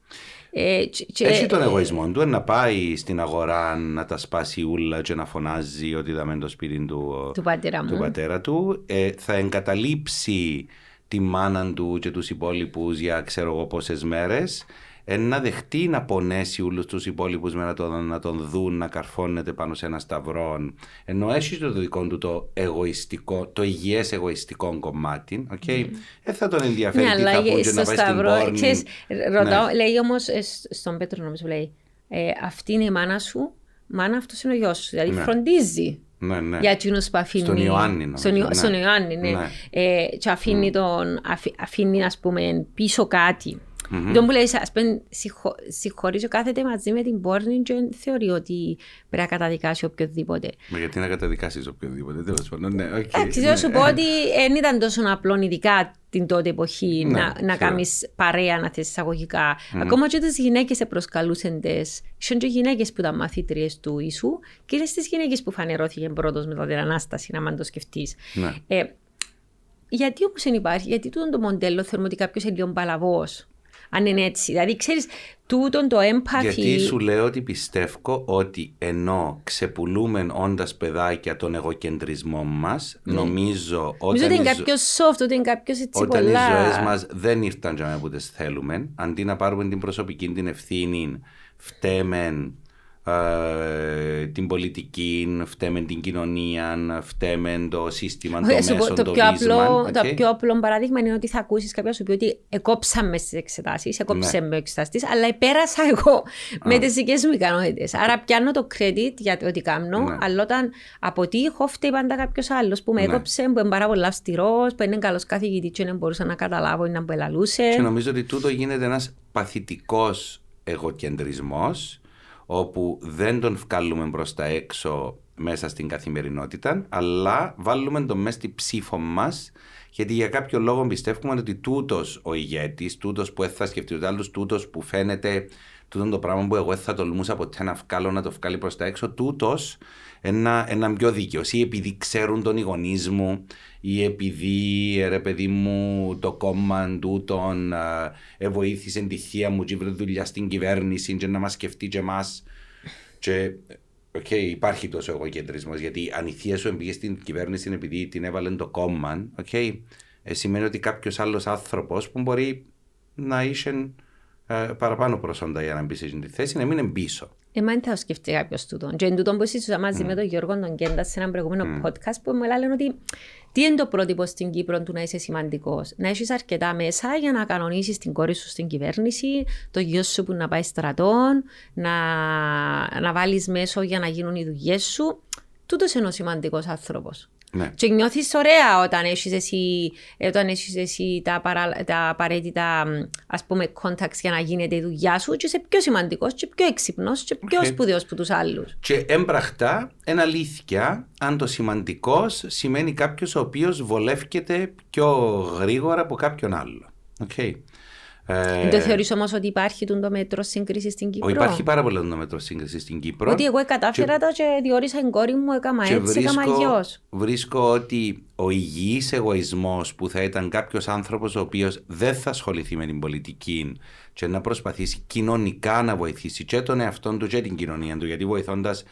Ε, και... Έχει τον εγωισμό του να πάει στην αγορά να τα σπάσει ούλα και να φωνάζει ότι είδαμε το σπίτι του, του, πατέρα, του πατέρα του. Ε, θα εγκαταλείψει τη μάνα του και τους υπόλοιπους για ξέρω εγώ πόσες μέρες να δεχτεί να πονέσει όλους τους υπόλοιπους με να τον, να τον δουν να καρφώνεται πάνω σε ένα σταυρό. Ενώ έχει το δικό του το εγωιστικό, το υγιές εγωιστικό κομμάτι. Okay? Mm. Δεν θα τον ενδιαφέρει ναι, τι θα πούν και να πάει στην πόρνη. Ξέρεις, ρωτάω, ναι. λέει όμως ε, στον Πέτρο, νομίζω, λέει, ε, αυτή είναι η μάνα σου, μάνα αυτός είναι ο γιος σου. Δηλαδή ναι. φροντίζει. Ναι, ναι. Για εκείνους που αφήνει... Στον Ιωάννη. Νομίζω, στον, ναι. στον Ιωάννη, ναι. ναι. Ε, και αφήνει, mm. τον, αφήνει, ας πούμε, πίσω κάτι. Mm-hmm. Τον που λέει, ας πούμε, συγχωρίζω κάθεται μαζί με την πόρνη και θεωρεί ότι πρέπει να καταδικάσει οποιοδήποτε. Μα γιατί να καταδικάσεις οποιοδήποτε, τέλος πάντων. Ναι, okay, Εντάξει, θέλω να σου πω ότι δεν ήταν τόσο απλό, ειδικά την τότε εποχή, ναι, να, να κάνεις παρέα, να θέσει εισαγωγικά. Mm. Ακόμα και τις γυναίκες σε προσκαλούσαν τες. Ήσουν και γυναίκες που ήταν μαθήτριες του ίσου και είναι στι γυναίκες που φανερώθηκε πρώτος μετά την ανάσταση, να μην το σκεφτείς. Ναι. Ε, γιατί όμως δεν υπάρχει, γιατί τούτο το μοντέλο θεωρούμε ότι κάποιος είναι λίγο παλαβό αν είναι έτσι. Δηλαδή, ξέρεις, τούτον το έμπαθι. Γιατί σου λέω ότι πιστεύω ότι ενώ ξεπουλούμε όντας παιδάκια τον εγωκεντρισμό μας, ναι. νομίζω ότι. Νομίζω ότι είναι κάποιος soft, ότι είναι κάποιος έτσι όταν πολλά. Όταν οι ζωές μας δεν ήρθαν για που τις θέλουμε, αντί να πάρουμε την προσωπική την ευθύνη, φταίμε ε, την πολιτική, φταίμε την κοινωνία, φταίμε το σύστημα, το μέσο, το, το, πιο απλό, okay. το πιο απλό παράδειγμα είναι ότι θα ακούσεις κάποιο σου πει ότι εκόψαμε στις εξετάσεις, εκόψε ναι. με εξεταστής, αλλά πέρασα εγώ με τις δικές μου ικανότητες. Άρα πιάνω το credit για το ότι κάνω, ναι. αλλά όταν αποτύχω, φταίει πάντα κάποιος άλλος που με ναι. έκοψε, που είναι πάρα πολύ αυστηρός, που είναι καλός καθηγητής και δεν μπορούσα να καταλάβω ή να μπελαλούσε. Και νομίζω ότι τούτο γίνεται ένας παθητικός εγωκεντρισμός όπου δεν τον βγάλουμε προς τα έξω μέσα στην καθημερινότητα, αλλά βάλουμε τον μέσα στη ψήφο μας, γιατί για κάποιο λόγο πιστεύουμε ότι τούτος ο ηγέτης, τούτος που θα σκεφτεί ο άλλο, τούτος που φαίνεται, τούτο το πράγμα που εγώ θα τολμούσα ποτέ να βγάλω να το βγάλει προ τα έξω, τούτος ένα, ένα πιο δίκαιος. Ή επειδή ξέρουν τον γονείς μου, ή επειδή ρε παιδί μου το κόμμα του τον ε, βοήθησε τη θεία μου και βρει δουλειά στην κυβέρνηση και να μας σκεφτεί και εμάς. Και okay, υπάρχει τόσο εγωκεντρισμός γιατί αν η θεία σου εμπήγε στην κυβέρνηση επειδή την έβαλε το κόμμα, okay, ε, σημαίνει ότι κάποιος άλλος άνθρωπος που μπορεί να είσαι ε, παραπάνω προσόντα για να μπει σε αυτή τη θέση να μην είναι πίσω. Εμά δεν θα σκεφτεί κάποιος τούτο. Και εν τούτο που συζητούσα μαζί mm. με τον Γιώργο τον Κέντα σε ένα προηγούμενο mm. podcast που μου λένε ότι τι είναι το πρότυπο στην Κύπρο του να είσαι σημαντικός. Να έχεις αρκετά μέσα για να κανονίσεις την κόρη σου στην κυβέρνηση, το γιο σου που να πάει στρατών, να, να βάλεις μέσο για να γίνουν οι δουλειές σου. Τούτος είναι ο σημαντικός άνθρωπος. Ναι. Και νιώθεις ωραία όταν έχεις εσύ, όταν έχεις εσύ τα, παρα, τα απαραίτητα ας πούμε contacts για να γίνεται η δουλειά σου και είσαι πιο σημαντικός και πιο έξυπνος και πιο okay. σπουδαίος από τους άλλους. Και έμπραχτα είναι αλήθεια αν το σημαντικός σημαίνει κάποιος ο οποίος βολεύκεται πιο γρήγορα από κάποιον άλλο. Okay. Δεν το θεωρείς όμως ότι υπάρχει το μέτρο σύγκριση στην Κύπρο; Υπάρχει πάρα πολύ το μέτρο σύγκριση στην Κύπρο. Ότι εγώ κατάφερα και... το και διόρισα την κόρη μου, έκανα έτσι, βρίσκω, έκανα αλλιώς. Βρίσκω ότι ο υγιής εγωισμός που θα ήταν κάποιος άνθρωπος ο οποίος δεν θα ασχοληθεί με την πολιτική και να προσπαθήσει κοινωνικά να βοηθήσει και τον εαυτό του και την κοινωνία του γιατί βοηθώντας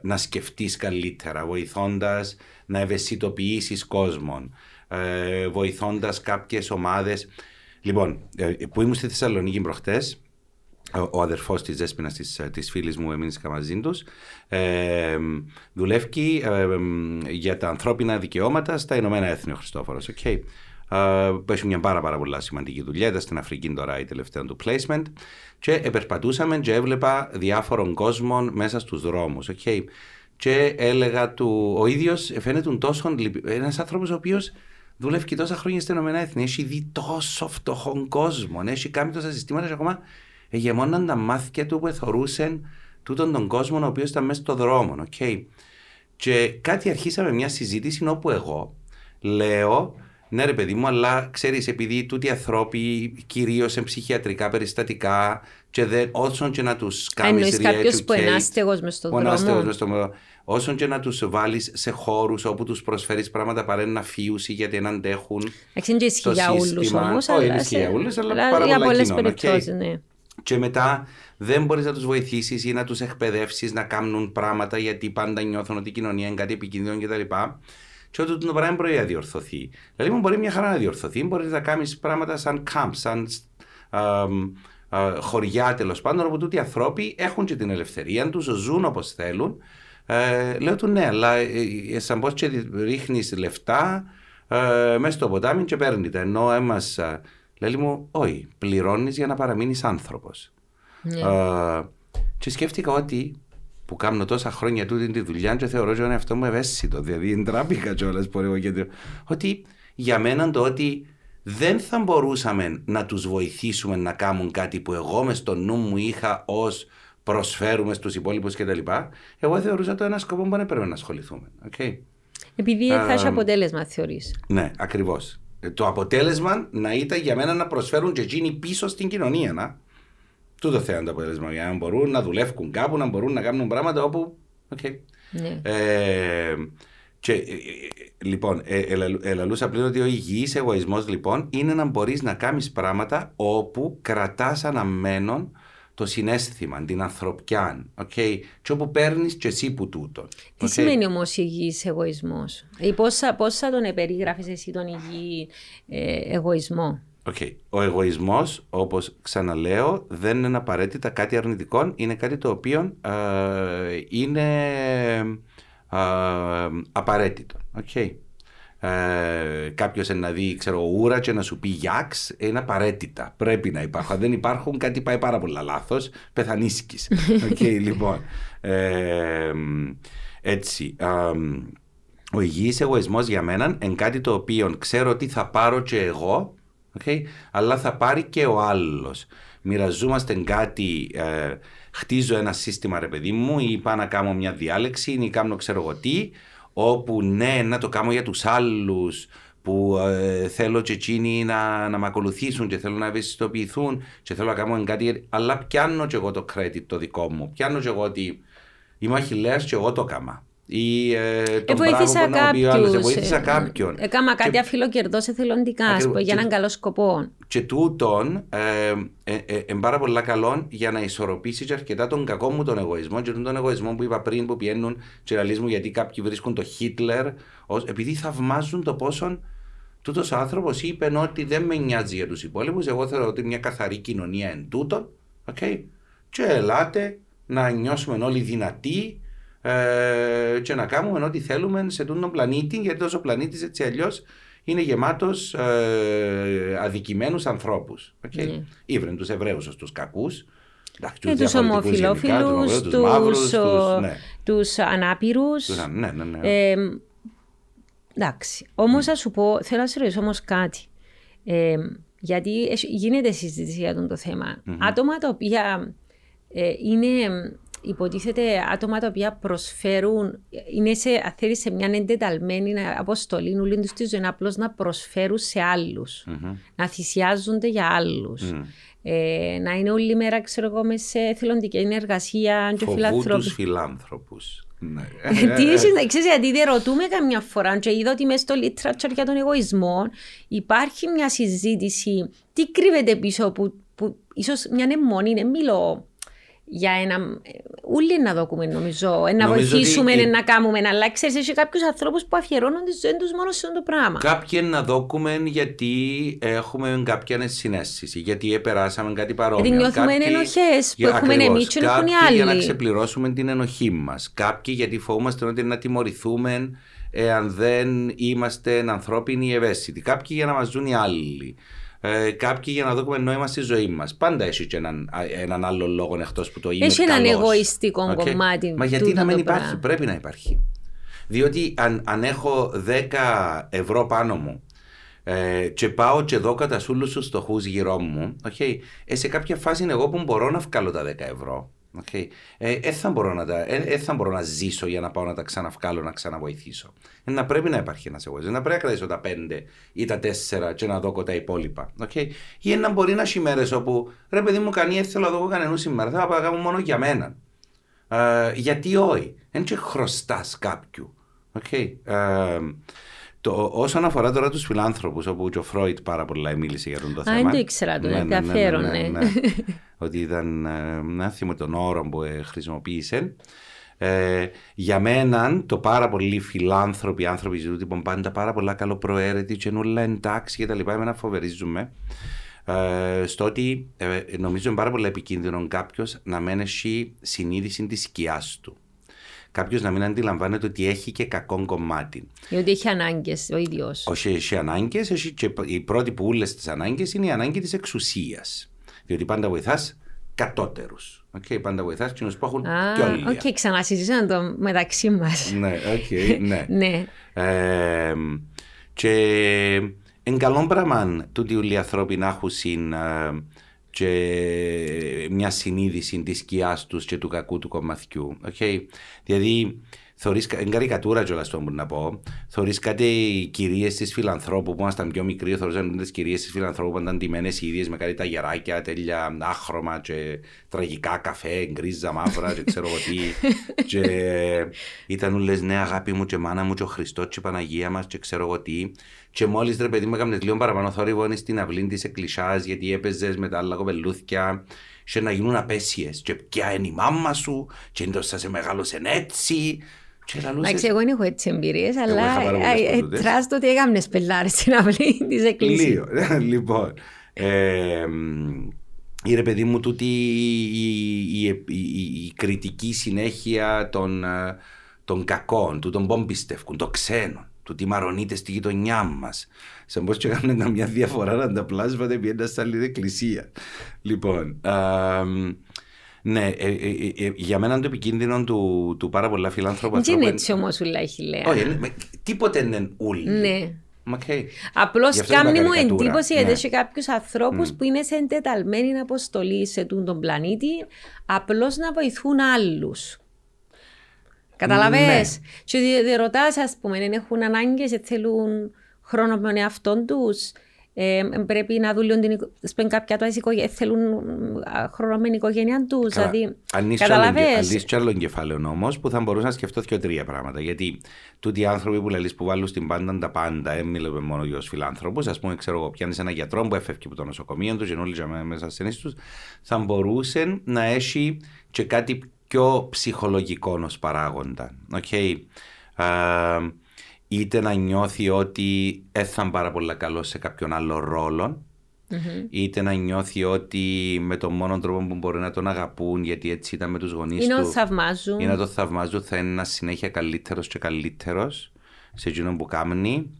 να σκεφτείς καλύτερα, βοηθώντας να ευαισθητοποιήσεις κόσμον, ε, βοηθώντας κάποιες ομάδες Λοιπόν, ε, που ήμουν στη Θεσσαλονίκη προχτές, ο αδερφός της Δέσπινα της φίλης μου, έμεινε μαζί του, ε, δουλεύει ε, για τα ανθρώπινα δικαιώματα στα Ηνωμένα Έθνη ο Χριστόφορος. Okay. Ε, που έχει μια πάρα, πάρα πολύ σημαντική δουλειά. Ήταν στην Αφρική τώρα η τελευταία του placement. Και επερπατούσαμε και έβλεπα διάφορων κόσμων μέσα στους δρόμους. Okay. Και έλεγα του, ο ίδιος φαίνεται τόσο. Ένας άνθρωπος ο οποίος δουλεύει τόσα χρόνια στην Ηνωμένα Έθνη. Έχει δει τόσο φτωχόν κόσμο. Έχει κάνει τόσα συστήματα και ακόμα ηγεμόναν τα μάθηκια του που εθωρούσαν τούτον τον κόσμο ο οποίος ήταν μέσα στο δρόμο. Okay. Και κάτι αρχίσαμε μια συζήτηση όπου εγώ λέω, ναι ρε παιδί μου, αλλά ξέρεις, επειδή τούτοι ανθρώποι κυρίως σε ψυχιατρικά περιστατικά, και δεν, όσον και να τους κάνεις. Εννοεί κάποιος που είναι άστεγος μες στον δρόμο; όσον και να τους βάλεις σε χώρους όπου τους προσφέρεις πράγματα παρά να φύουσει γιατί να αντέχουν. Έτσι ισχύει για όλους όμως. Όχι, δεν ισχύει για όλου, αλλά πάρα πολλές περιπτώσεις. Ναι. Και μετά δεν μπορείς να τους βοηθήσεις ή να τους εκπαιδεύσεις να κάνουν πράγματα γιατί πάντα νιώθουν ότι η κοινωνία είναι κάτι επικίνδυνο κτλ. Και ότι το πράγμα μπορεί να διορθωθεί. Δηλαδή, μπορεί μια χαρά να διορθωθεί. Μπορεί να κάνεις πράγματα σαν camp, σαν χωριά τέλος πάντων, όπου τούτοι οι ανθρώποι έχουν και την ελευθερία τους, ζουν όπως θέλουν ε, λέω του ναι, αλλά ε, ε, σαν πως και ρίχνεις λεφτά ε, μέσα στο ποτάμι και παίρνει τα. Ενώ έμασα, λέει μου, όχι, πληρώνεις για να παραμείνεις άνθρωπος. Ναι. Ε, και σκέφτηκα ότι που κάνω τόσα χρόνια τούτη τη δουλειά και θεωρώ ότι είναι αυτό μου ευαίσθητο. Δηλαδή, εντράπηκα κιόλας που εγώ και Ότι για μένα το ότι δεν θα μπορούσαμε να τους βοηθήσουμε να κάνουν κάτι που εγώ μες στο νου μου είχα ως προσφέρουμε στους υπόλοιπους κτλ. Εγώ θεωρούσα το ένα σκοπό που δεν πρέπει να ασχοληθούμε. Okay. Επειδή θα έχεις αποτέλεσμα, θεωρείς. Ναι, ακριβώς. Ε, το αποτέλεσμα να ήταν για μένα να προσφέρουν και εκείνοι πίσω στην κοινωνία. Να. Τούτο θέλουν το αποτέλεσμα. Για να μπορούν να δουλεύουν κάπου, να μπορούν να κάνουν πράγματα όπου. Okay. Ναι. Ε, και, ε, λοιπόν, ε, ελαλούσα πλέον ότι ο υγιής εγωισμός λοιπόν είναι να μπορείς να κάνεις πράγματα όπου κρατάς αναμένον το συνέστημα, την ανθρωπιά, okay, και όπου παίρνεις και εσύ που τούτο. Τι okay. σημαίνει όμως υγιής εγωισμός, ή πώ θα τον περιγράφει εσύ τον υγιή ε, εγωισμό; Okay. Ο εγωισμός, όπως ξαναλέω, δεν είναι απαραίτητα κάτι αρνητικό, είναι κάτι το οποίο ε, είναι ε, απαραίτητο. Okay ε, κάποιος να δει, ξέρω, ούρα και να σου πει γιάξ, είναι απαραίτητα. Πρέπει να υπάρχουν. Αν δεν υπάρχουν, κάτι πάει πάρα πολύ λάθος. Πεθανίσκεις. okay, λοιπόν. Ε, έτσι. ο υγιής εγωισμός για μένα είναι κάτι το οποίο ξέρω ότι θα πάρω και εγώ, okay, αλλά θα πάρει και ο άλλος. Μοιραζόμαστε κάτι. Ε, χτίζω ένα σύστημα, ρε παιδί μου, ή πάω να κάνω μια διάλεξη, ή κάνω ξέρω εγώ τι όπου ναι, να το κάνω για τους άλλους που ε, θέλω και εκείνοι να, να με ακολουθήσουν και θέλω να ευαισθητοποιηθούν και θέλω να κάνω κάτι, αλλά πιάνω και εγώ το credit το δικό μου. Πιάνω και εγώ ότι είμαι αχιλέας και εγώ το έκανα ή ε, τον ε, βοήθησα κάποιους, ε, βοήθησα κάποιον. Έκανα κάτι και... αφιλοκερδό εθελοντικά για και... έναν καλό σκοπό. Και τούτον ε, ε, ε, ε, πάρα πολύ καλό για να ισορροπήσει και αρκετά τον κακό μου τον εγωισμό και τον εγωισμό που είπα πριν που πιένουν και μου γιατί κάποιοι βρίσκουν το Χίτλερ ως, επειδή θαυμάζουν το πόσο τούτος ο άνθρωπος είπε ότι δεν με νοιάζει για τους υπόλοιπους. Εγώ θεωρώ ότι μια καθαρή κοινωνία εν τούτον. Okay, και ελάτε να νιώσουμε όλοι δυνατοί ε, και να κάνουμε ό,τι θέλουμε σε τον πλανήτη, γιατί τόσο ο πλανήτης έτσι αλλιώς είναι γεμάτος ε, αδικημένους ανθρώπους. Okay? Mm. Ήβρεν τους Εβραίους ως τους κακούς. Και τους ομοφυλόφιλους, τους ανάπηρους. Ναι, ναι, ναι. Ε, εντάξει. Όμως, mm. σου πω, θέλω να σε ρωτήσω όμως κάτι. Ε, γιατί γίνεται συζήτηση για το θέμα. Mm-hmm. Άτομα τα οποία ε, είναι υποτίθεται άτομα τα οποία προσφέρουν, είναι σε, θέλεις, σε μια εντεταλμένη αποστολή, νουλή τους στη ζωή, απλώς να προσφέρουν σε άλλους. Mm-hmm. Να θυσιάζονται για άλλους. Mm. Ε, να είναι όλη μέρα, ξέρω εγώ, σε θελοντική εργασία και φιλανθρωπου του φιλάνθρωπους. Ναι. Τι ξέρεις, γιατί δεν ρωτούμε καμιά φορά και είδα ότι μέσα στο literature για τον εγωισμό υπάρχει μια συζήτηση τι κρύβεται πίσω που, που ίσως μια αιμονή, είναι μιλώ για ένα. Ούλοι να δοκούμε, νομίζω. Να βοηθήσουμε, ότι... να κάνουμε. Αλλά ξέρεις, έχει κάποιους ανθρώπους που αφιερώνουν τη ζωή τους μόνο σε αυτό το πράγμα. Κάποιοι να δοκούμε γιατί έχουμε κάποια συνέστηση, γιατί περάσαμε κάτι παρόμοιο. Γιατί νιώθουμε κάποιοι... ενοχές που έχουμε εμείς και έχουν οι άλλοι. Για να ξεπληρώσουμε την ενοχή μας. Κάποιοι γιατί φοβούμαστε ότι να τιμωρηθούμε εάν δεν είμαστε ανθρώπινοι ευαίσθητοι. Κάποιοι για να μας ζουν οι άλλοι ε, κάποιοι για να δούμε νόημα στη ζωή μας. Πάντα έχει και έναν, έναν άλλο λόγο εκτός που το είμαι. Έχει έναν εγωιστικό okay. κομμάτι. Μα γιατί να μην υπάρχει, πρέπει να υπάρχει. Διότι αν, αν έχω 10 ευρώ πάνω μου ε, και πάω και δω κατά σούλους τους στοχούς γύρω μου, okay, ε, σε κάποια φάση είναι εγώ που μπορώ να βγάλω τα 10 ευρώ. Okay. Ε, ε, θα μπορώ να τα, ε, ε, θα μπορώ να ζήσω για να πάω να τα ξαναβγάλω, να ξαναβοηθήσω. Ε, να πρέπει να υπάρχει ένας εγωισμός. Να πρέπει να κρατήσω τα πέντε ή τα τέσσερα και να δω τα υπόλοιπα. Okay. Ή να μπορεί να έχει μέρες όπου ρε παιδί μου, κανεί θέλω να δω κανένα σήμερα. Θα πάω κάνω μόνο για μένα. Ε, γιατί όχι. Δεν και χρωστάς κάποιου. Okay. Ε, το, όσον αφορά τώρα τους φιλάνθρωπους, όπου ο Φρόιτ πάρα πολλά μίλησε για τον το θέμα. Α, δεν το ήξερα το, ναι, ναι, ναι, ναι, ναι, Ότι ήταν, να θυμώ τον όρο που χρησιμοποίησε. Ε, για μένα το πάρα πολύ φιλάνθρωποι άνθρωποι ζητούν τύπων πάντα πάρα πολλά καλοπροαίρετοι και νουλα εντάξει και τα λοιπά εμένα φοβερίζουμε ε, στο ότι ε, νομίζω είναι πάρα πολύ επικίνδυνο κάποιος να μένει συνείδηση της σκιάς του κάποιος να μην αντιλαμβάνεται ότι έχει και κακό κομμάτι. Ή ότι έχει ανάγκες ο ίδιος. Όχι, έχει ανάγκες. Και η πρώτη που ούλες τις ανάγκες είναι η ανάγκη της εξουσίας. Διότι πάντα βοηθάς κατώτερους. Okay, πάντα βοηθάς και που έχουν ah, όλοι. OK, okay, ξανασυζητήσαμε το μεταξύ μας. ναι, okay, ναι. ναι. Ε, και είναι καλό πράγμα τούτοι όλοι οι άνθρωποι να έχουν και μια συνείδηση της σκιάς τους και του κακού του κομματιού. Okay? Δηλαδή, Θωρείς, εν καρικατούρα κιόλας το να πω, θωρείς κάτι κυρίες της φιλανθρώπου που ήμασταν πιο μικροί, θωρείς τις κυρίες της φιλανθρώπου που ήταν ντυμένες ίδιες με κάτι τα γεράκια, τέλεια άχρωμα και τραγικά καφέ, γκρίζα, μαύρα και ξέρω εγώ τι. και ήταν όλες ναι αγάπη μου και μάνα μου και ο Χριστός και η Παναγία μας και ξέρω εγώ τι. Και μόλις ρε παιδί μου έκαμε λίγο παραπάνω θόρυβο είναι στην αυλή της εκκλησιάς γιατί έπαιζες με τα άλλα κοπελούθια και να γίνουν απέσιες. Και ποια είναι η μάμα σου, και είναι σε μεγάλωσε έτσι. Εντάξει, εγώ δεν έχω έτσι εμπειρίες, αλλά τράστο ότι έκαμε πελάρες στην αυλή της εκκλησίας. Λοιπόν, η παιδί μου τούτη η, κριτική συνέχεια των, ε, των κακών, του των πόμπιστευκων, των ξένων του τι μαρονείται στη γειτονιά μας. Σε πώς και κάνουν καμιά διαφορά να τα πλάσματα πιέντα στα άλλη εκκλησία. Λοιπόν, ναι, ε, ε, ε, για μένα το επικίνδυνο του, του πάρα πολλά φιλάνθρωπα Δεν είναι έτσι όμως ούλα η χιλέα. Όχι, τίποτε δεν είναι ούλη. Ναι. Okay. Απλώς κάνει μου εντύπωση γιατί ναι. έχει κάποιους ανθρώπους mm. που είναι σε εντεταλμένη αποστολή σε τον πλανήτη, απλώς να βοηθούν άλλους. Καταλαβέ. Ναι. Και δεν ρωτάς, ας πούμε, δεν έχουν ανάγκες, θέλουν χρόνο με τον εαυτό τους. Ε, πρέπει να δουλεύουν την οικογένεια. Κάποια τους θέλουν χρόνο με την οικογένεια του. Δηλαδή, αν κι άλλο κεφάλαιο όμως που θα μπορούσα να σκεφτώ και τρία πράγματα. Γιατί τούτοι οι άνθρωποι που λες που βάλουν στην πάντα τα πάντα, δεν μιλάμε μόνο για τους φιλάνθρωπους. Α πούμε, ξέρω εγώ, πιάνεις ένα γιατρό που έφευγε από το νοσοκομείο τους, γεννούλη μέσα στις τους, θα μπορούσε να έχει και κάτι πιο ψυχολογικό ως παράγοντα. Okay. Είτε να νιώθει ότι έθαν πάρα πολύ καλό σε κάποιον άλλο ρόλο είτε να νιώθει ότι με τον μόνο τρόπο που μπορεί να τον αγαπούν, γιατί έτσι ήταν με τους γονείς του. Ή να τον θαυμάζουν. Ή να τον θαυμάζουν, θα είναι ένας συνέχεια καλύτερος και καλύτερος σε εκείνο που κάνει.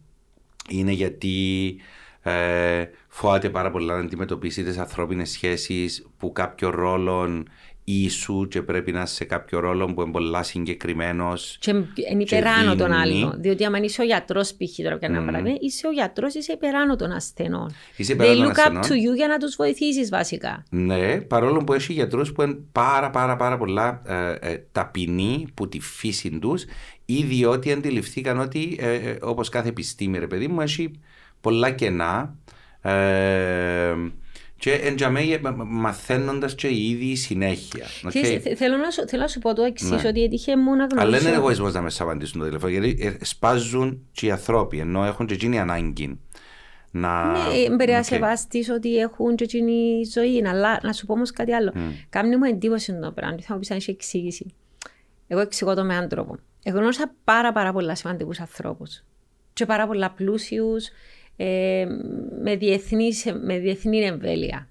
Είναι γιατί ε, φοβάται πάρα πολύ να αντιμετωπίσει τις ανθρώπινες σχέσεις που κάποιο ρόλο ίσου και πρέπει να είσαι σε κάποιο ρόλο που είναι πολλά συγκεκριμένος. Και είναι υπεράνω τον άλλο. Διότι άμα είσαι ο γιατρός, π.χ. τώρα και mm. παράδειγμα, είσαι ο γιατρός, είσαι υπεράνω των ασθενών. Είσαι They look up to you για να τους βοηθήσεις βασικά. Ναι, παρόλο που έχει γιατρούς που είναι πάρα πάρα πάρα πολλά ε, ε, ταπεινοί που τη φύση τους ή διότι αντιληφθήκαν ότι ε, ε όπως κάθε επιστήμη, ρε παιδί μου, έχει πολλά κενά. Ε, και εντιαμέ μαθαίνοντας και ήδη συνέχεια. Okay. θέλω, να σου, θέλω να σου πω το εξής, ναι. ότι έτυχε μου να γνωρίσω. Αλλά δεν είναι εγωισμός να με απαντήσουν το τηλέφωνο, γιατί ε, σπάζουν και οι άνθρωποι, ενώ έχουν και εκείνη ανάγκη. Να... Ναι, επηρεάσει okay. ότι έχουν και εκείνη ζωή. Αλλά να σου πω όμως κάτι άλλο. Mm. Κάμνη μου εντύπωση το πράγμα, θα μου πει αν έχει εξήγηση. Εγώ εξηγώ το με έναν τρόπο. Εγώ γνώρισα πάρα, πάρα πολλά σημαντικούς ανθρώπους. Και πάρα πολλά πλούσιους, ε, με, διεθνή, με διεθνή εμβέλεια.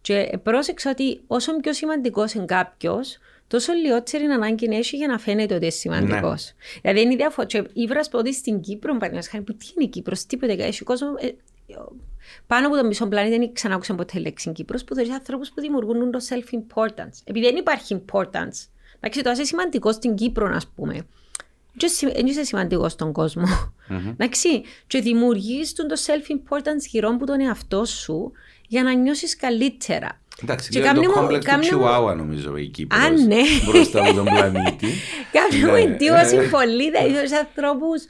Και πρόσεξα ότι όσο πιο σημαντικός είναι κάποιος, τόσο λιγότερη ανάγκη έχει για να φαίνεται ότι είναι σημαντικός. Ναι. Δηλαδή είναι διαφορά. Και ήβρα ότι στην Κύπρο, παραδείγματο χάρη, που τι είναι η Κύπρος, τίποτε. Έχει κόσμος. Ε, πάνω από το μισό πλανήτη δεν ξανά άκουσα ποτέ λέξη Κύπρος, που θεωρείς ανθρώπους που δημιουργούν το self-importance. Επειδή δεν υπάρχει importance. Εντάξει, το είσαι σημαντικός στην Κύπρο, ας πούμε δεν είσαι σημαντικό στον κόσμο. Εντάξει, και δημιουργείς το self-importance γύρω από τον εαυτό σου για να νιώσεις καλύτερα. Εντάξει, και είναι το κόμπλεξ του Τσιουάουα νομίζω η Κύπρος Α, ναι. μπροστά από τον πλανήτη. Κάνει μου εντύπωση πολύ τα ίδια ανθρώπους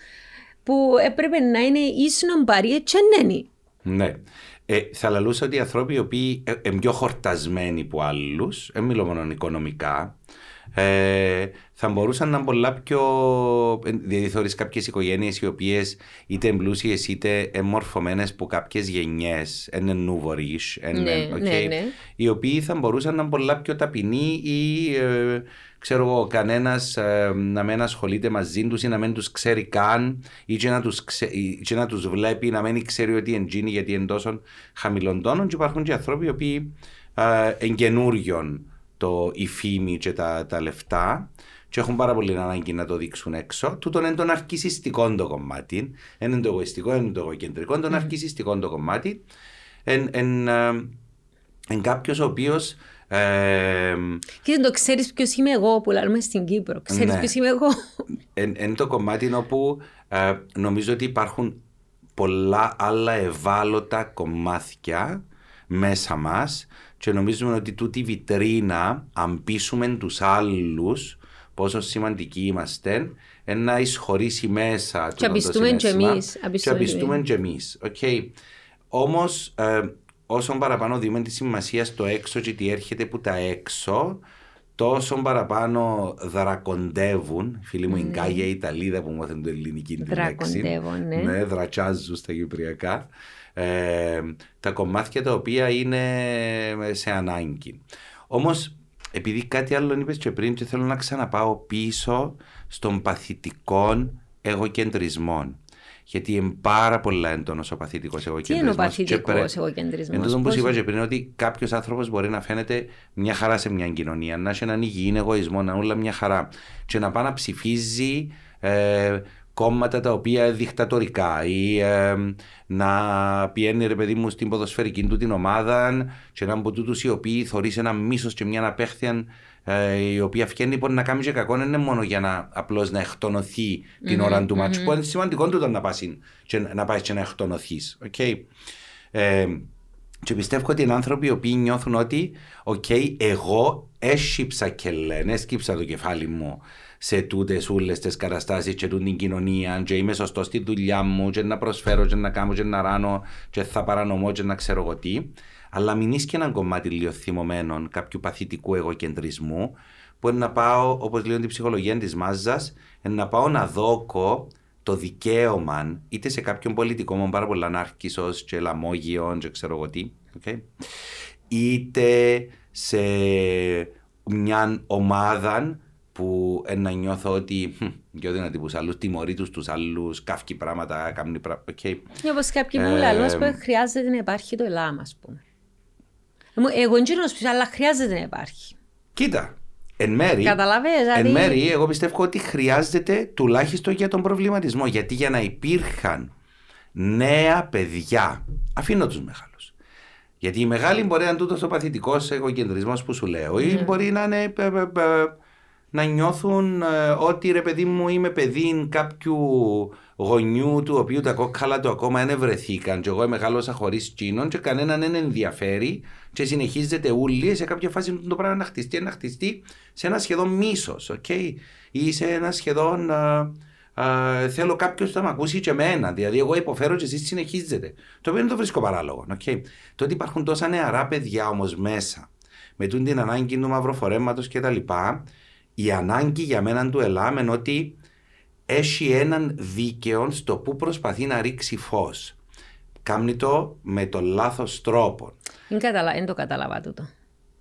που έπρεπε να είναι ίσονο παρή, έτσι είναι. Ναι. Ε, θα λαλούσα ότι οι άνθρωποι οι οποίοι είναι πιο χορτασμένοι από άλλους, δεν μιλώ μόνο οικονομικά, ε, θα μπορούσαν να είναι πολλά πιο. Δηλαδή, θεωρείς κάποιες οικογένειες οι οποίες είτε εμπλούσιες είτε εμορφωμένε από κάποιες γενιές, είναι νούβορι, ναι, okay, ναι, ναι. οι οποίοι θα μπορούσαν να είναι πολλά πιο ταπεινοί ή ε, ξέρω εγώ, κανένας ε, να μην ασχολείται μαζί τους ή να μην τους ξέρει καν ή και να τους ξε, τους βλέπει να μην ξέρει ότι είναι τζίνι γιατί είναι τόσο χαμηλών τόνων. Και υπάρχουν και άνθρωποι οι οποίοι ε, καινούριων το, η φήμη και τα, τα λεφτά και έχουν πάρα πολύ ανάγκη να το δείξουν έξω. Τούτο είναι το αρκισιστικό το κομμάτι. Είναι το εγωιστικό, είναι το εγωκεντρικό. Το αρκισιστικό το κομμάτι. Είναι κάποιος ο οποίος. Ε, και δεν το ξέρεις ποιος είμαι εγώ που λέμε στην Κύπρο. Ξέρεις ναι. ποιος είμαι εγώ; Είναι το κομμάτι όπου ε, νομίζω ότι υπάρχουν πολλά άλλα ευάλωτα κομμάτια μέσα μας και νομίζουμε ότι τούτη βιτρίνα, αν πείσουμε τους άλλους πόσο σημαντικοί είμαστε, να εισχωρήσει μέσα και απιστούμε και εμείς. Και απιστούμε και εμείς. Okay. Όμως, ε, όσο παραπάνω δούμε τη σημασία στο έξω και τι έρχεται που τα έξω, τόσο παραπάνω δρακοντεύουν. Φίλοι μου, η Γκάγια Ιταλίδα που μάθουν την ελληνική λέξη. Δρακοντεύουν, ναι. Ναι, δρατσάζουν στα κυπριακά. Ε, τα κομμάτια τα οποία είναι σε ανάγκη. Όμως επειδή κάτι άλλο είπες και πριν και θέλω να ξαναπάω πίσω στον παθητικό εγωκεντρισμό. Γιατί είναι πάρα πολλά έντονος ο παθητικός εγωκεντρισμό. Τι είναι ο παθητικός εγωκεντρισμός; Εν τω που είπα και πριν, ότι κάποιος άνθρωπος μπορεί να φαίνεται μια χαρά σε μια κοινωνία, να έχει έναν υγιεινή εγωισμό, να όλα μια χαρά. Και να πάει να ψηφίζει ε, κόμματα τα οποία είναι δικτατορικά ή ε, να πιένει ρε παιδί μου στην ποδοσφαιρική του την ομάδα και να από τούτους οι οποίοι θωρείς ένα μίσος και μια απέχθεια ε, η οποία φτιάχνει μπορεί να κάνει και κακό δεν είναι μόνο για να απλώς να εκτονωθεί την mm-hmm, ώρα του μάτσου mm-hmm. που είναι σημαντικό τούτο να πας και να πάεις και να εκτονωθείς okay. ε, και πιστεύω ότι είναι άνθρωποι οι οποίοι νιώθουν ότι okay, εγώ έσυψα και λένε, έσκυψα το κεφάλι μου σε τούτες όλες τις καταστάσεις και την κοινωνία, και είμαι σωστός στη δουλειά μου, και να προσφέρω, και να κάνω, και να ράνω, και θα παρανομώ, και να ξέρω εγώ τι. Αλλά μην είσαι και ένα κομμάτι λίγο θυμωμένο κάποιου παθητικού εγωκεντρισμού, που είναι να πάω, όπως λέω την ψυχολογία της μάζας, να πάω να δώκω το δικαίωμα είτε σε κάποιον πολιτικό μου πάρα πολύ ανάρκησος και λαμόγιο, και ξέρω εγώ τι, okay, είτε σε μια ομάδα που να νιώθω ότι πιο δυνατοί που άλλους, τιμωρεί τους τους άλλους, καύκει πράγματα, κάνει πράγματα, okay. Όπως κάποιοι που λαλούν, ε, χρειάζεται να υπάρχει το ελάμα, ας πούμε. Εγώ δεν ξέρω, αλλά χρειάζεται να υπάρχει. Κοίτα, εν μέρη, δηλαδή... εν μέρη, εγώ πιστεύω ότι χρειάζεται τουλάχιστον για τον προβληματισμό. Γιατί για να υπήρχαν νέα παιδιά, αφήνω τους μεγάλους. Γιατί η μεγάλη μπορεί να είναι τούτος ο παθητικός εγωκεντρισμός που σου λέω, ή ναι. μπορεί να είναι να νιώθουν ε, ότι ρε παιδί μου είμαι παιδί κάποιου γονιού του οποίου τα κόκκαλα του ακόμα δεν βρεθήκαν και εγώ μεγάλωσα χωρίς τσίνον και κανέναν δεν ενδιαφέρει και συνεχίζεται ούλη σε κάποια φάση το πράγμα να χτιστεί, να χτιστεί σε ένα σχεδόν μίσος, okay? ή σε ένα σχεδόν uh, θέλω κάποιος να με ακούσει και εμένα. Δηλαδή, εγώ υποφέρω και εσείς συνεχίζετε. Το οποίο δεν το βρίσκω παράλογο. Okay? Το ότι υπάρχουν τόσα νεαρά παιδιά όμως μέσα, με την ανάγκη του μαυροφορέματος κτλ η ανάγκη για μένα του Ελάμεν ότι έχει έναν δίκαιο στο που προσπαθεί να ρίξει φως. Κάνει το με τον λάθος τρόπο. Δεν το κατάλαβα τούτο.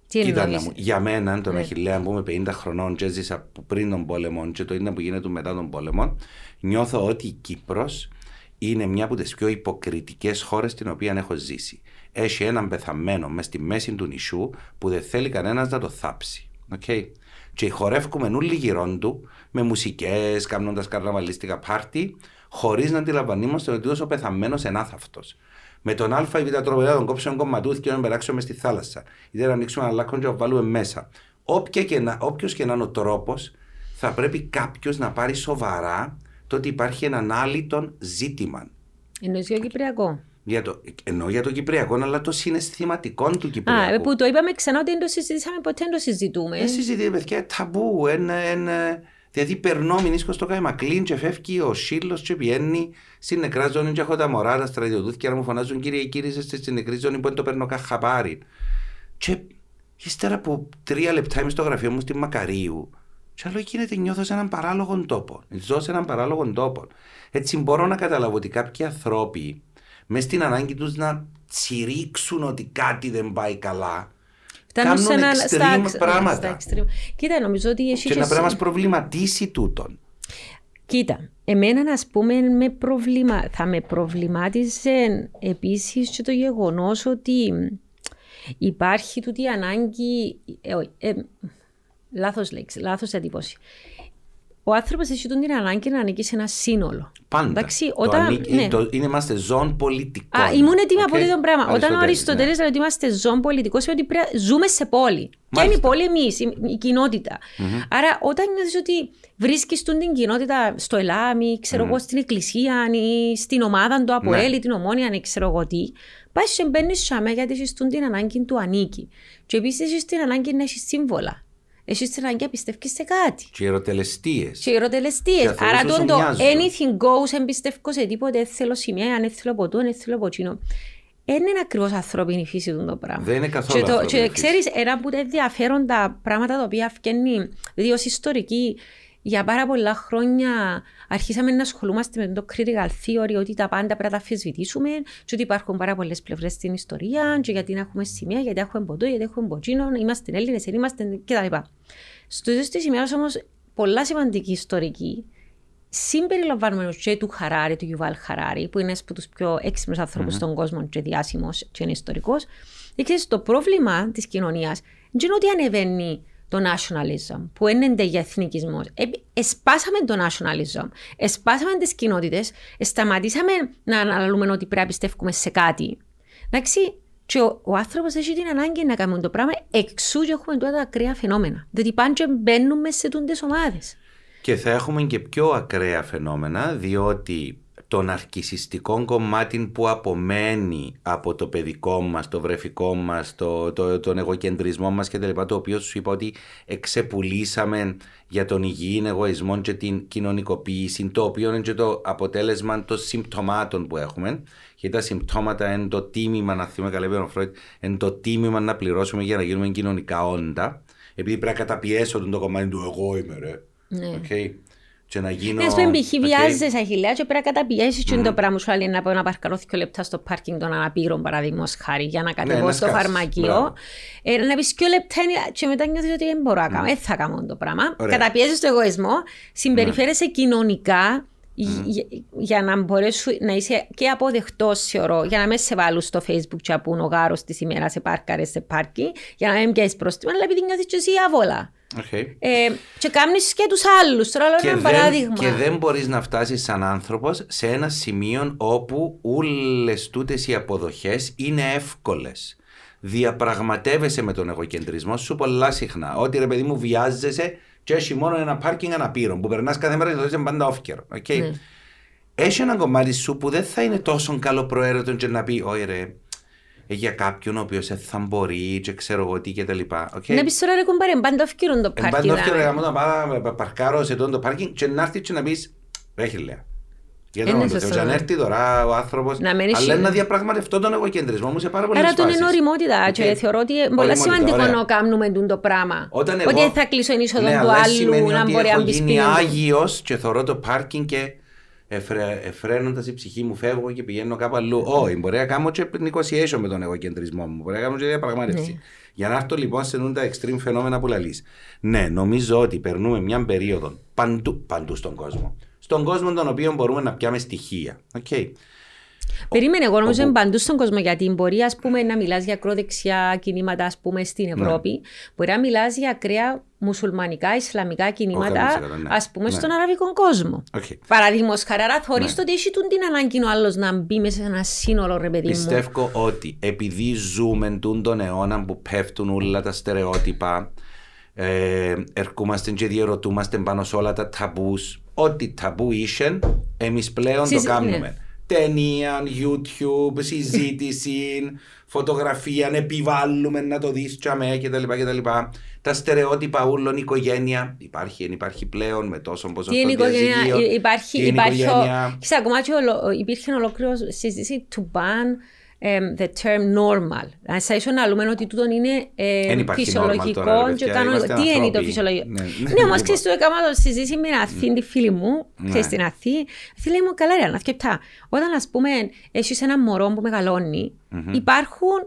Κοίτα να μου, για μένα τον ναι. Αχιλέα που είμαι 50 χρονών και έζησα πριν τον πόλεμο και το ίδιο που γίνεται μετά τον πόλεμο, νιώθω ότι η Κύπρος είναι μια από τις πιο υποκριτικές χώρες στην οποία έχω ζήσει. Έχει έναν πεθαμένο μες στη μέση του νησιού που δεν θέλει κανένας να το θάψει. Okay και χορεύουμε όλοι γύρω του με μουσικές, κάνοντα καρναβαλίστικα πάρτι, χωρίς να αντιλαμβανόμαστε ότι τόσο πεθαμένος ενάθαυτο. Με τον Α ή Β τρόπο τον κόψουμε κομματούθ και να περάξουμε στη θάλασσα. Είτε να ανοίξουμε ένα λάκκο και να βάλουμε μέσα. Όποιο και να, και να είναι ο τρόπος, θα πρέπει κάποιος να πάρει σοβαρά το ότι υπάρχει έναν άλυτον ζήτημα. Εννοείς για Κυπριακό; Για το, ενώ για το Κυπριακό, αλλά το συναισθηματικό του Κυπριακού. Α, που το είπαμε ξανά ότι δεν το συζητήσαμε ποτέ, δεν το συζητούμε. Δεν συζητήσαμε, παιδιά, ταμπού. Εν, εν, δηλαδή, περνώ μηνίσκο στο κάημα κλίν και φεύγει ο Σίλο και πιένει στην νεκρά ζώνη. Και έχω τα μωρά, τα στρατιωτούθια να μου φωνάζουν κύριε, κύριε, είστε στην νεκρή ζώνη που δεν το παίρνω καχαπάρι. Και ύστερα από τρία λεπτά είμαι στο γραφείο μου στη Μακαρίου. Και άλλο γίνεται νιώθω σε έναν παράλογο τόπο. Ζω σε έναν παράλογο τόπο. Έτσι μπορώ να καταλάβω ότι κάποιοι άνθρωποι μες στην ανάγκη τους να τσιρίξουν ότι κάτι δεν πάει καλά. Φτάνουν κάνουν ένα, extreme στα, πράγματα. Στα Κοίτα, νομίζω ότι εσύ... Και να πρέπει να μας προβληματίσει τούτον. Κοίτα, εμένα ας πούμε με προβλημα... θα με προβλημάτιζε επίσης και το γεγονός ότι υπάρχει τούτη ανάγκη. Ε, ε, λάθος λέξη, λάθος εντύπωση ο άνθρωπος έχει την ανάγκη να ανήκει σε ένα σύνολο. Πάντα. Εντάξει, όταν, το ανήκει, ναι. το, είναι, είμαστε ζών πολιτικών. Α, ήμουν έτοιμη okay. από αυτό το πράγμα. Όταν ο Αριστοτέλης ναι. λέει ότι είμαστε ζών πολιτικό, σημαίνει ότι πρέπει, ζούμε σε πόλη. Μάλιστα. Και είναι η πόλη εμείς, η, η κοινότητα. Mm-hmm. Άρα, όταν νιώθεις ότι βρίσκεις την κοινότητα στο Ελάμι, ξέρω mm-hmm. εγώ, στην εκκλησία, ή στην ομάδα του από ναι. την ομόνια, ή ξέρω εγώ τι, πάει σε μπαίνεις σαμέ γιατί έχεις την ανάγκη του ανήκει. Και επίσης έχεις την ανάγκη να έχεις σύμβολα έχει την ανάγκη να πιστεύεις σε κάτι. Και ερωτελεστίες. Και ερωτελεστίες. Άρα τον το anything goes, εμπιστεύω σε τίποτε, δεν θέλω σημαία, αν θέλω από το, δεν θέλω από εκείνο. Δεν είναι ακριβώ ανθρώπινη φύση του το πράγμα. Δεν είναι καθόλου. Και, το, και ξέρεις, ένα από τα ενδιαφέροντα πράγματα τα οποία φτιάχνει, δηλαδή ως ιστορική, για πάρα πολλά χρόνια αρχίσαμε να ασχολούμαστε με το critical theory, ότι τα πάντα πρέπει να τα αφισβητήσουμε, και ότι υπάρχουν πάρα πολλές πλευρές στην ιστορία, και γιατί να έχουμε σημεία, γιατί έχουμε ποτό, γιατί έχουμε μποτσίνο, είμαστε Έλληνες, δεν είμαστε κτλ. Στο τέλος της ημέρας όμως, πολλά σημαντική ιστορική, συμπεριλαμβάνουμε και του Χαράρη, του Γιουβάλ Χαράρη, που είναι ένας από τους πιο έξυπνους ανθρώπους mm-hmm. στον κόσμο και διάσημος και είναι ιστορικός. Και το πρόβλημα της κοινωνίας δεν είναι ότι ανεβαίνει το nationalism, που είναι για εθνικισμός. Ε, εσπάσαμε το nationalism, εσπάσαμε τις κοινότητες, σταματήσαμε να αναλύουμε ότι πρέπει να πιστεύουμε σε κάτι. Εντάξει, και ο, ο άνθρωπος έχει την ανάγκη να κάνουμε το πράγμα εξού και έχουμε τώρα τα ακραία φαινόμενα. Διότι πάντα μπαίνουμε σε τούντες ομάδες. Και θα έχουμε και πιο ακραία φαινόμενα, διότι των αρκισιστικών κομμάτων που απομένει από το παιδικό μας, το βρεφικό μας, το, το, τον εγωκεντρισμό μας και το οποίο σου είπα ότι εξεπουλήσαμε για τον υγιή εγωισμό και την κοινωνικοποίηση, το οποίο είναι και το αποτέλεσμα των συμπτωμάτων που έχουμε. Και τα συμπτώματα είναι το τίμημα, να θυμούμε καλά, ο Φρόιτ, είναι το τίμημα να πληρώσουμε για να γίνουμε κοινωνικά όντα. Επειδή πρέπει να καταπιέσω το κομμάτι του εγώ είμαι, ρε. Ναι. Okay. Και να γίνω... Ναι, ας πούμε, π.χ. βιάζεσαι αχιλέα και πρέπει να καταπιέσεις και το πράγμα σου άλλη να πω να παρκαρώ δύο λεπτά στο πάρκινγκ των αναπήρων παραδείγμος χάρη για να κατεβώ να στο σκάσεις. φαρμακείο. Μπράβο. Ε, να πεις δύο λεπτά είναι- και μετά νιώθεις ότι δεν μπορώ να κάνω, δεν θα κάνω το πράγμα. Ωραία. Καταπιέζεις το εγωισμό, συμπεριφέρεσαι κοινωνικά για, για να μπορέσει να είσαι και αποδεκτό, θεωρώ, για να μην σε βάλουν στο Facebook και να πούν ο γάρος της ημέρας σε πάρκαρε σε πάρκι, για να μην πιάσεις πρόστιμα, αλλά επειδή νιώθεις και εσύ άβολα. Οκ. Ε, και κάνεις και τους άλλους. Τώρα λέω Και ένα δεν, παράδειγμα. και δεν μπορείς να φτάσεις σαν άνθρωπος σε ένα σημείο όπου όλες τούτες οι αποδοχές είναι εύκολες. Διαπραγματεύεσαι με τον εγωκεντρισμό σου πολλά συχνά. Ότι ρε παιδί μου βιάζεσαι και έχει μόνο ένα πάρκινγκ αναπήρων που περνάς κάθε μέρα και το είσαι πάντα ευκαιρεί. Okay? Ναι. Έχει ένα κομμάτι σου που δεν θα είναι τόσο καλοπροαίρετο και να πει «Όχι ρε, ε, για κάποιον ο οποίος δεν θα μπορεί και ξέρω εγώ τι και τα λοιπά». Okay? Να πεις τώρα ρε κουμπάρε, πάντα ευκαιρούν το Εν πάρκι. πάντων, δάμε. έφτιανα να πάω να παρκάρω σε τούτο το πάρκινγκ και να έρθει και να πεις «Έχει λέει». Γιατί Είναι να το σωστό, Θεό, ναι. αν έρθει τώρα ο άνθρωπος, Να μένει αλλά σι- να διαπραγματευτώ τον εγωκεντρισμό μου σε πάρα πολλές Άρα τον φάσεις. είναι οριμότητα και Οκ. θεωρώ ότι είναι πολύ Οριμότητα, σημαντικό ωραία. να κάνουμε τούτο το πράγμα. Όταν Ότι εγώ- δεν θα κλείσω την είσοδο Ναι, του αλλά σημαίνει άλλου, να ότι μπορεί έχω να μπεις γίνει σπίτι του. Άγιος και θωρώ το πάρκινγκ και εφρε, εφραίνοντας η ψυχή μου φεύγω και πηγαίνω κάπου αλλού. Όχι, μπορεί να κάνω και negotiation με τον εγωκεντρισμό μου. Μπορεί να κάνω και διαπραγμάτευση. Ναι. Για να έρθω λοιπόν σε τούτα extreme φαινόμενα που λαλείς. Ναι, νομίζω ότι περνούμε μια περίοδο παντού, παντού στον κόσμο. Στον κόσμο τον οποίο μπορούμε να πιάμε στοιχεία. Okay. Περίμενε, εγώ νομίζω Όπου- είναι παντού στον κόσμο γιατί μπορεί ας πούμε, να μιλάς για ακροδεξιά κινήματα ας πούμε, στην Ναι. Ευρώπη. Μπορεί να μιλάς για ακραία μουσουλμανικά, ισλαμικά κινήματα, 100%, ναι. ας πούμε, Ναι. στον αραβικό κόσμο. Okay. Παραδείγμα χάρη, άρα θεωρεί Ναι. ότι έχει τούν την ανάγκη ο άλλος να μπει μέσα σε ένα σύνολο, ρε παιδί μου. Πιστεύω ότι επειδή ζούμε τούν τον αιώνα που πέφτουν όλα τα στερεότυπα, ε, ερχόμαστε και διερωτούμαστε πάνω σε όλα τα ταμπούς. Ό,τι ταμπού είσαι, εμείς πλέον Συζη- το κάνουμε. Ναι. Ταινία, YouTube, συζήτηση, φωτογραφία, επιβάλλουμε να το δεις τσαμέ κτλ. κτλ. Τα στερεότυπα ούλων, οικογένεια, υπάρχει, δεν υπάρχει πλέον με τόσο ποσοστό Τι είναι η οικογένεια, διαζυγίων. υ- υπάρχει, Τι είναι η υπάρχει, ο, οικογένεια; Ξέρετε, ακόμα και ολο, υπήρχε ολόκληρο συζήτηση to ban um, the term normal. Αν σας ίσω να λέμε ότι τούτο είναι ε, Εν υπάρχει normal φυσιολογικό τώρα, ρε και παιδιά, κανονικό. είμαστε Τι είναι το ανθρώποι. φυσιολογικό; Ναι, ναι, Ναι, όμως λοιπόν. ξέρεις, το έκανα το συζήτηση με ένα Αθήνα, τη φίλη μου, Ναι. ξέρεις, στην Αθή. Αυτή λέει μου, καλά, ρε, να σκεπτά. Όταν, ας πούμε, έχεις ένα μωρό που μεγαλώνει, υπάρχουν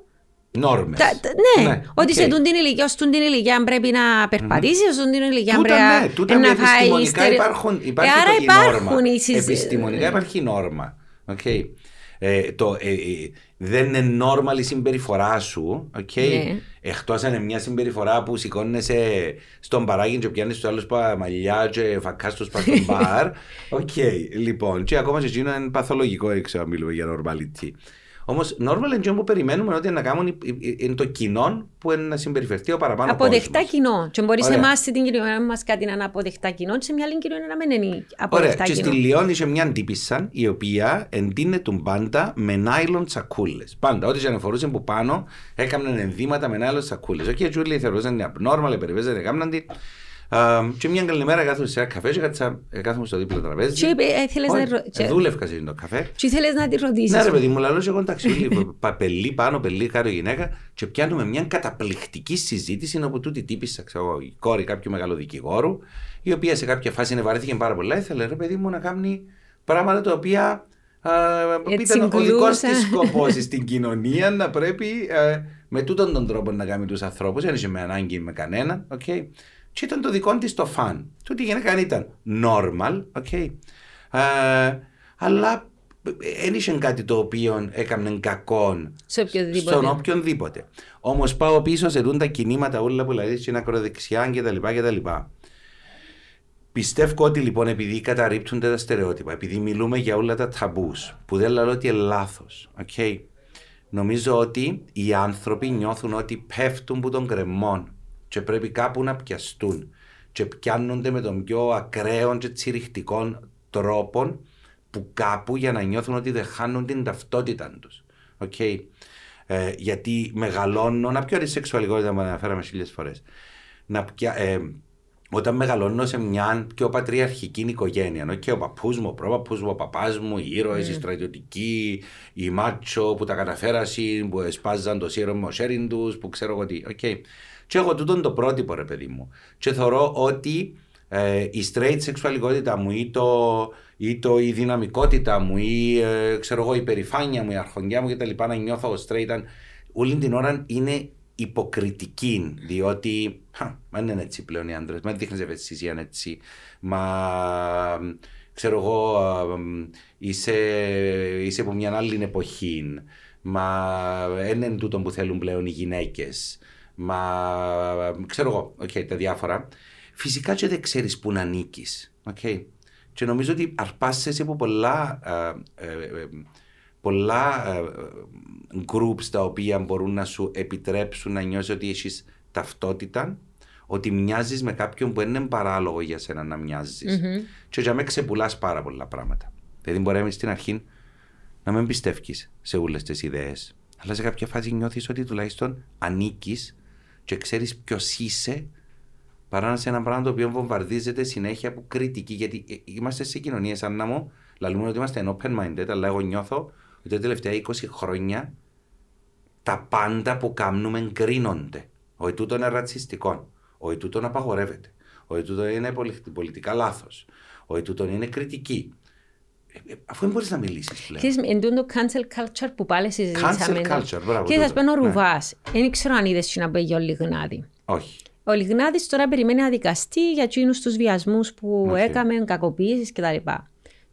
Νόρμες. τα, τα- ναι, Ναι, ότι οκ. σε τούν την ηλικία, ως τούν την ηλικία πρέπει να περπατήσεις, ως τούν την ηλικία Τούτα, πρέπει ναι, τούτα να, να φάει. επιστημονικά στερε- υπάρχουν, υπάρχει Ε, άρα το υπάρχουν νόρμα. οι συζη- Επιστημονικά υπάρχει νόρμα. Okay. Ε, το, ε, ε, δεν είναι normal η συμπεριφορά σου, okay. Ναι. εκτός αν είναι μια συμπεριφορά που σηκώνεσαι στον παράγει και πιάνεις τους άλλους πα- μαλλιά και φακάς τους πας στο μπαρ. Οκ, λοιπόν, και ακόμα σε εκείνο είναι παθολογικό, δεν ξέρω αν μιλούμε για normality. Όμως, normal είναι αυτό που περιμένουμε ότι να κάνουν, ε, ε, είναι το κοινό που είναι να συμπεριφερθεί ο παραπάνω Αποδεκτά κόσμος. κοινό. Και μπορείς σε Ωραία. εμάς στην κοινωνία μας κάτι να είναι αποδεκτά κοινό, και σε μια άλλη κοινωνία να μην είναι Ωραία, αποδεκτά και κοινό. στη Λιόν είχε μια τύπισσα η οποία εντείνεται πάντα με νάιλον σακούλε. Πάντα, ό,τι και αν φορούσε που πάνω έκαναν ενδύματα με νάιλον σακούλε. Όχι, έτσι όλοι θεωρούσαν είναι abnormal, περιπέζανε, έκαναν την. Α, Και μια καλή μέρα κάθομαι σε ένα καφέ και κάτσα- ε, κάθομαι στο δίπλο τραπέζι. Και είπε, ε, θέλεις να Όχι, ρω- και- ε, Δούλευκα σε το καφέ. Και ήθελε να τη ρωτήσεις. Ναι, ρε παιδί μου, λαλό εγώ εντάξει, όλοι, πα- πελί πάνω, πελί κάτω γυναίκα και πιάνουμε μια καταπληκτική συζήτηση όπου τούτη τύπησα, ξέρω εγώ, η κόρη κάποιου μεγάλου δικηγόρου, η οποία σε κάποια φάση βαρέθηκε πάρα πολλά. Ήθελε, ρε παιδί μου, να κάνει πράγματα τα οποία α, Έτσι ήταν ο δικός γκλούσα. της σκοπός στην κοινωνία να πρέπει ε, με τούτον τον τρόπο να κάνει τους ανθρώπους. Δεν είχε με ανάγκη με κανέναν. Okay. Και ήταν το δικό της το φαν. Τούτη η γυναίκα ήταν normal. Okay. Ε, αλλά δεν είχε κάτι το οποίο έκανε κακό Σε οποιοδήποτε. στον οποιονδήποτε. Όμως πάω πίσω σε τούν τα κινήματα όλα που λέει στην ακροδεξιά κτλ. κτλ. Πιστεύω ότι λοιπόν επειδή καταρρύπτονται τα στερεότυπα, επειδή μιλούμε για όλα τα ταμπούς, που δεν λέω ότι είναι λάθος, okay, νομίζω ότι οι άνθρωποι νιώθουν ότι πέφτουν που των κρεμών και πρέπει κάπου να πιαστούν και πιάνονται με τον πιο ακραίο και τσιριχτικών τρόπων που κάπου για να νιώθουν ότι δεν χάνουν την ταυτότητα τους. Okay. Ε, γιατί μεγαλώνω, να πιω τη σεξουαλικότητα που αναφέραμε χίλιες φορές. Να πια, ε, όταν μεγαλώνω σε μια πιο πατριαρχική οικογένεια, ενώ και ο παππούς μου, ο πρόπαππούς μου, ο παπάς μου, οι ήρωες, οι στρατιωτικοί, οι μάτσο που τα καταφέρασαν, που εσπάζαν το σύρωμα σέριν τους, που ξέρω εγώ τι. Okay. Και έχω τούτον το πρότυπο, ρε παιδί μου. Και θεωρώ ότι ε, η straight σεξουαλικότητα μου ή, το, ή το, η δυναμικότητα μου ή ε, ξέρω εγώ, η περηφάνεια μου, η αρχοντιά μου κτλ. Να νιώθω straight. Όλη την ώρα είναι υποκριτική, διότι μα δεν είναι έτσι πλέον οι άντρες, μα δείχνεις ευαισθησία έτσι. Μα ξέρω εγώ, είσαι, είσαι από μια άλλη εποχή. Μα δεν είναι τούτο που θέλουν πλέον οι γυναίκες. Μα ξέρω εγώ, okay, τα διάφορα. Φυσικά και δεν ξέρεις που να ανήκει. Okay. Και νομίζω ότι αρπάσαι από πολλά, ε, ε, ε, πολλά groups τα οποία μπορούν να σου επιτρέψουν να νιώσεις ότι έχεις ταυτότητα, ότι μοιάζεις με κάποιον που δεν είναι παράλογο για σένα να μοιάζεις. Mm-hmm. Και για με ξεπουλάς πάρα πολλά πράγματα. Δηλαδή, μπορεί να στην αρχή να μην πιστεύεις σε όλες τις ιδέες, αλλά σε κάποια φάση νιώθεις ότι τουλάχιστον ανήκεις και ξέρεις ποιος είσαι, παρά να σε ένα πράγμα το οποίο βομβαρδίζεται συνέχεια από κριτική. Γιατί ε, είμαστε σε κοινωνίες, σαν να μου, λαλούμε ότι είμαστε open minded, αλλά εγώ νιώθω ότι τα τελευταία 20 χρόνια τα πάντα που κάνουμε γκρίνονται. Ο τούτο είναι ρατσιστικό. Ο τούτο απαγορεύεται. Ο τούτο είναι πολιτικά λάθος. Ο τούτο είναι κριτική. Ε, ε, αφού δεν μπορείς να μιλήσεις πλέον. Ξέρεις, εν το cancel culture που πάλι συζητήσαμε. Cancel culture, μπράβο. Και θα πω ο Ρουβάς. Δεν ξέρω αν είδες να πει ο Λιγνάδη. Όχι. Ο Λιγνάδης τώρα περιμένει να δικαστεί για εκείνους τους βιασμούς που okay. έκαμε, κακοποίησει κτλ.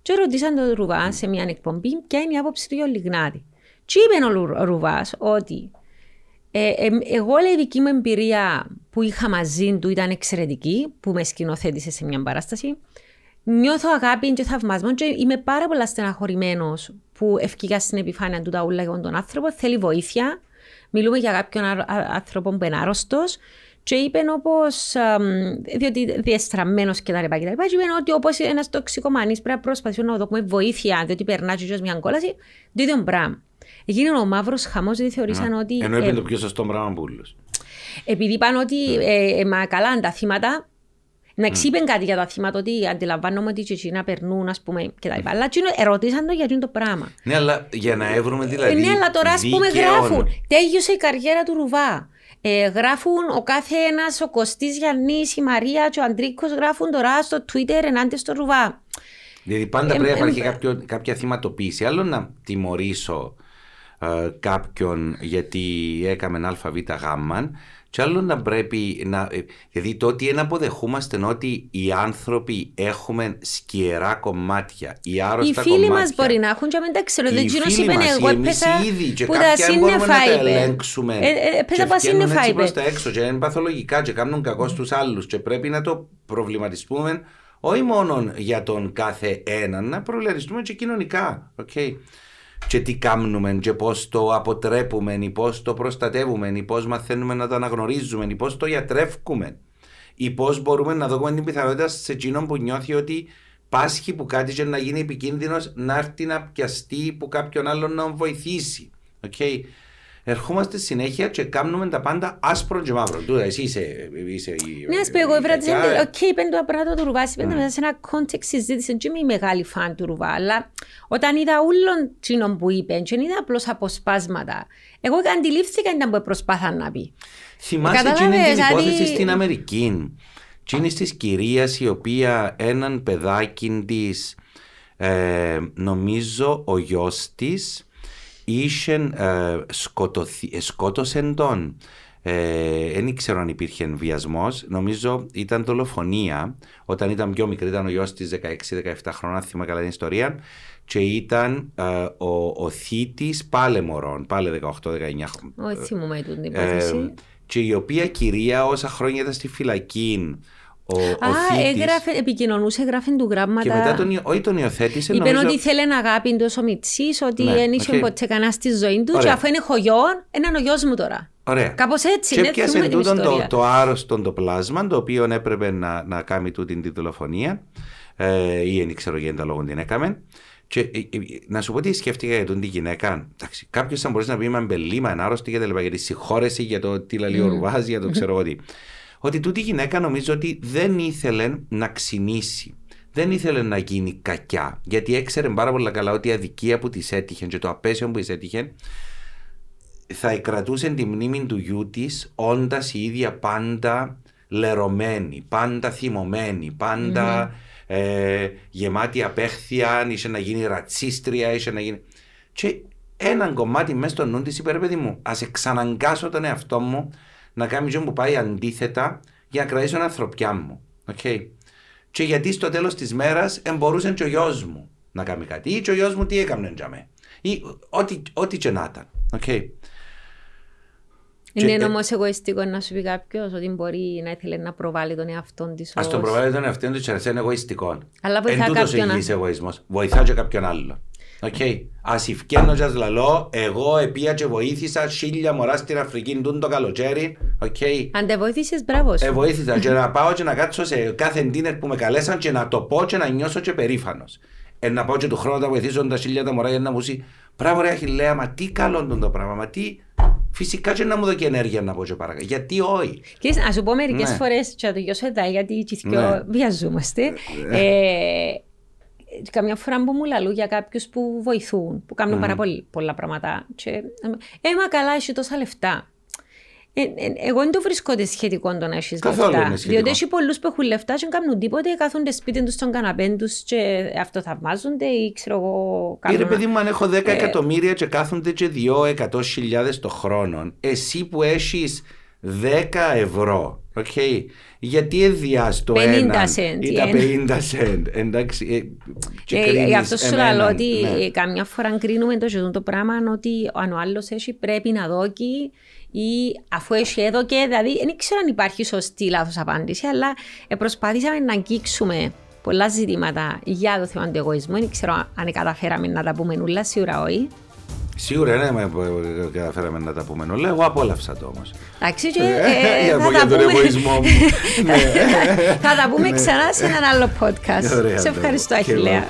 Και ρωτήσαν τον Ρουβάς σε μια εκπομπή ποια είναι η άποψη του για ο Λιγνάδη; Τι είπε ο Ρουβάς ότι ε, ε, εγώ λέει η δική μου εμπειρία που είχα μαζί του ήταν εξαιρετική, που με σκηνοθέτησε σε μια παράσταση. Νιώθω αγάπη και θαυμασμό και είμαι πάρα πολλά στεναχωρημένος που ευκήγα στην επιφάνεια του ταούλα για τον άνθρωπο. Θέλει βοήθεια. Μιλούμε για κάποιον άνθρωπο που είναι άρρωστος. Και είπε όπως. διότι διεστραμμένος και τα λοιπά. Και, τα λοιπά, και είπε ότι όπως ένας τοξικομανής πρέπει να προσπαθήσει να δούμε βοήθεια, διότι περνάει μια κόλαση. Το ίδιο πράγμα. Έγινε ο μαύρος χαμός, γιατί θεωρήσαν ότι. Ενώ είπε ε, το πιο σωστό πράγμα που Επειδή είπαν ότι ε, ε, μα καλά τα θύματα να εξήπεν κάτι για τα θύματα, ότι αντιλαμβάνομαι ότι οι να περνούν, ας πούμε, και τα λοιπά. Αλλά ερωτήσαν το για το πράγμα. Ναι, αλλά για να έβρουμε δηλαδή. ναι, αλλά τώρα, ας πούμε, γράφουν. Τέλειωσε η καριέρα του Ρουβά. Ε, γράφουν ο κάθε ένας, ο Κωστής Γιάννη, η Μαρία και ο Αντρίκος γράφουν τώρα στο Twitter ενάντια στο Ρουβά. Δηλαδή πάντα πρέπει να υπάρχει κάποια θυματοποίηση. Άλλο να τιμωρήσω ε, κάποιον γιατί έκαμε ΑΒ γάμμα και άλλο να πρέπει να. Ε, δηλαδή το ότι ένα αποδεχούμαστε ότι οι άνθρωποι έχουμε σκιερά κομμάτια, οι άρρωστα κομμάτια. Οι φίλοι μας μπορεί να έχουν και μετά ξέρω. Δεν ξέρω τι είπαν εγώ έπαιζα που τα σύννεφα είπε. ελέγξουμε. Έπαιζα που σύννεφα είπε. Προς τα έξω και είναι παθολογικά και κάνουν κακό στους άλλους και πρέπει να το προβληματιστούμε όχι μόνο για τον κάθε έναν, να προβληματιστούμε και κοινωνικά. Okay και τι κάνουμε και πώς το αποτρέπουμε ή πώς το προστατεύουμε ή πώς μαθαίνουμε να το αναγνωρίζουμε ή πώς το γιατρεύουμε ή πώς μπορούμε να δούμε την πιθανότητα σε εκείνον που νιώθει ότι πάσχει που κάτι και να γίνει επικίνδυνος να έρθει να πιαστεί που κάποιον άλλον να βοηθήσει. Okay ερχόμαστε συνέχεια και κάνουμε τα πάντα άσπρο και μαύρο. Τούτα, εσύ είσαι, είσαι η... Ναι, ας πω, εγώ έφερα τη οκ, πέντε το πράγμα του Ρουβά, πέντε μέσα σε ένα κόντεξ συζήτηση, και είμαι μεγάλη φαν του Ρουβά, αλλά όταν είδα όλων τσίνων που είπε, και είδα απλώς αποσπάσματα, εγώ αντιλήφθηκα ήταν που προσπάθα να πει. Θυμάσαι εκείνη την υπόθεση στην Αμερική. είναι της κυρίας η οποία έναν παιδάκι της, ε, νομίζω ο γιος της, είχε ε, σκοτωθεί, ε, σκότωσε τον. Ε, δεν ήξερα αν υπήρχε βιασμός. Νομίζω ήταν δολοφονία. Όταν ήταν πιο μικρή, ήταν ο γιος της 16-17 χρόνια, θυμάμαι καλά την ιστορία. Και ήταν ε, ο, ο θήτης πάλι μωρών, πάλι 18-19 χρόνια. Όχι, μου την υπόθεση. Και η οποία κυρία όσα χρόνια ήταν στη φυλακή ο, Α, ο έγραφε, επικοινωνούσε, έγραφε του γράμματα. Και μετά τον, όχι τον υιοθέτησε. Είπε νομίζω... ότι θέλει αγάπη εντός ο Μιτσή, ότι ναι, δεν είχε okay. ποτέ κανένα στη ζωή του. Ωραία. Και αφού είναι χωριό, είναι ο γιος μου τώρα. Ωραία. Κάπως έτσι. Και πιάσε τούτο το, το άρρωστο το πλάσμα, το οποίο έπρεπε να, να κάνει τούτη την δολοφονία. Ε, ή δεν ξέρω γιατί λόγω την έκαμε. Και ε, ε, να σου πω τι σκέφτηκα για τον τη γυναίκα. Κάποιος θα μπορούσε να πει είμαι μπελίμα, άρρωστη και τα λοιπά. Γιατί συγχώρεση για το τι λέει ο Ρουβάζ, για το ξέρω εγώ τι ότι τούτη γυναίκα νομίζω ότι δεν ήθελε να ξυνήσει. Δεν ήθελε να γίνει κακιά, γιατί έξερε πάρα πολύ καλά ότι η αδικία που της έτυχε και το απέσιο που της έτυχε θα εκρατούσε τη μνήμη του γιού της, όντας η ίδια πάντα λερωμένη, πάντα θυμωμένη, πάντα ε, γεμάτη απέχθεια, είσαι να γίνει ρατσίστρια, είσαι να γίνει. Και έναν κομμάτι μέσα στο νου της είπε ρε παιδί μου, ας εξαναγκάσω τον εαυτό μου να κάνει ζωή που πάει αντίθετα για να κρατήσω την ανθρωπιά μου. Okay. Και γιατί στο τέλος της μέρας εμπορούσε και ο γιος μου να κάνει κάτι. Ή και ο γιος μου τι έκανε για μέ. Ή ό,τι, ό,τι και να ήταν. Okay. Είναι όμως εγωιστικό να σου πει κάποιος ότι μπορεί να ήθελε να προβάλλει τον εαυτό της. Α τον προβάλλει τον εαυτό της, και είναι εγωιστικό. Αλλά βοηθά Εν κάποιον. Εν εγωισμός. Βοηθά και κάποιον άλλο. Okay. Α ευκαινώ και λαλώ, εγώ επία και βοήθησα χίλια μωρά στην Αφρική τούν το καλοκαίρι. Okay. Αν δεν βοήθησες, μπράβο σου. Ε, βοήθησα και να πάω και να κάτσω σε κάθε ντίνερ που με καλέσαν και να το πω και να νιώσω και περήφανος. Ε, να πάω και του χρόνου να βοηθήσω τα χίλια τα μωρά για να μου πει Μπράβο ρε Αχιλέα, μα τι καλό το πράγμα, μα τι Φυσικά και να μου δώσει ενέργεια να πω και παρακάτω. Γιατί όχι; Και α σου πω μερικές ναι. φορές, και να το γιώσω εδώ, γιατί ναι. βιαζόμαστε. Ναι. Ε, καμιά φορά που μου λαλού για κάποιους που βοηθούν, που κάνουν mm. πάρα πολύ, πολλά πράγματα. Και, ε, μα καλά, έχει τόσα λεφτά. Ε, ε, εγώ δεν το βρίσκω ότι σχετικό το να έχεις λεφτά. Διότι έχει πολλούς που έχουν λεφτά και δεν κάνουν τίποτε, κάθονται σπίτι τους στον καναπέ τους και αυτοθαυμάζονται ή ξέρω εγώ. Κάνουν... Κύριε παιδί μου, αν έχω 10 ε... εκατομμύρια και κάθονται και 2 χιλιάδες το χρόνο, εσύ που έχεις 10 ευρώ, okay, γιατί εδιάς το 50 ένα ή τα 50 cent. Εντάξει, ε, γι' αυτό σου λέω ότι ναι. καμιά φορά κρίνουμε το, το πράγμα ότι αν ο άλλος έχει πρέπει να δώσει ή αφού έχει εδώ και δηλαδή δεν ξέρω αν υπάρχει σωστή λάθος απάντηση αλλά προσπαθήσαμε να αγγίξουμε πολλά ζητήματα για το θέμα του εγωισμού δεν ξέρω αν καταφέραμε να τα πούμε όλα σίγουρα όχι Σίγουρα ναι, με καταφέραμε να τα πούμε όλα. Εγώ απόλαυσα το όμως. Εντάξει, και. Ε, ε, για τον εγωισμό μου. Ναι. Θα τα πούμε ξανά σε έναν άλλο podcast. Σε ευχαριστώ, Αχιλέα.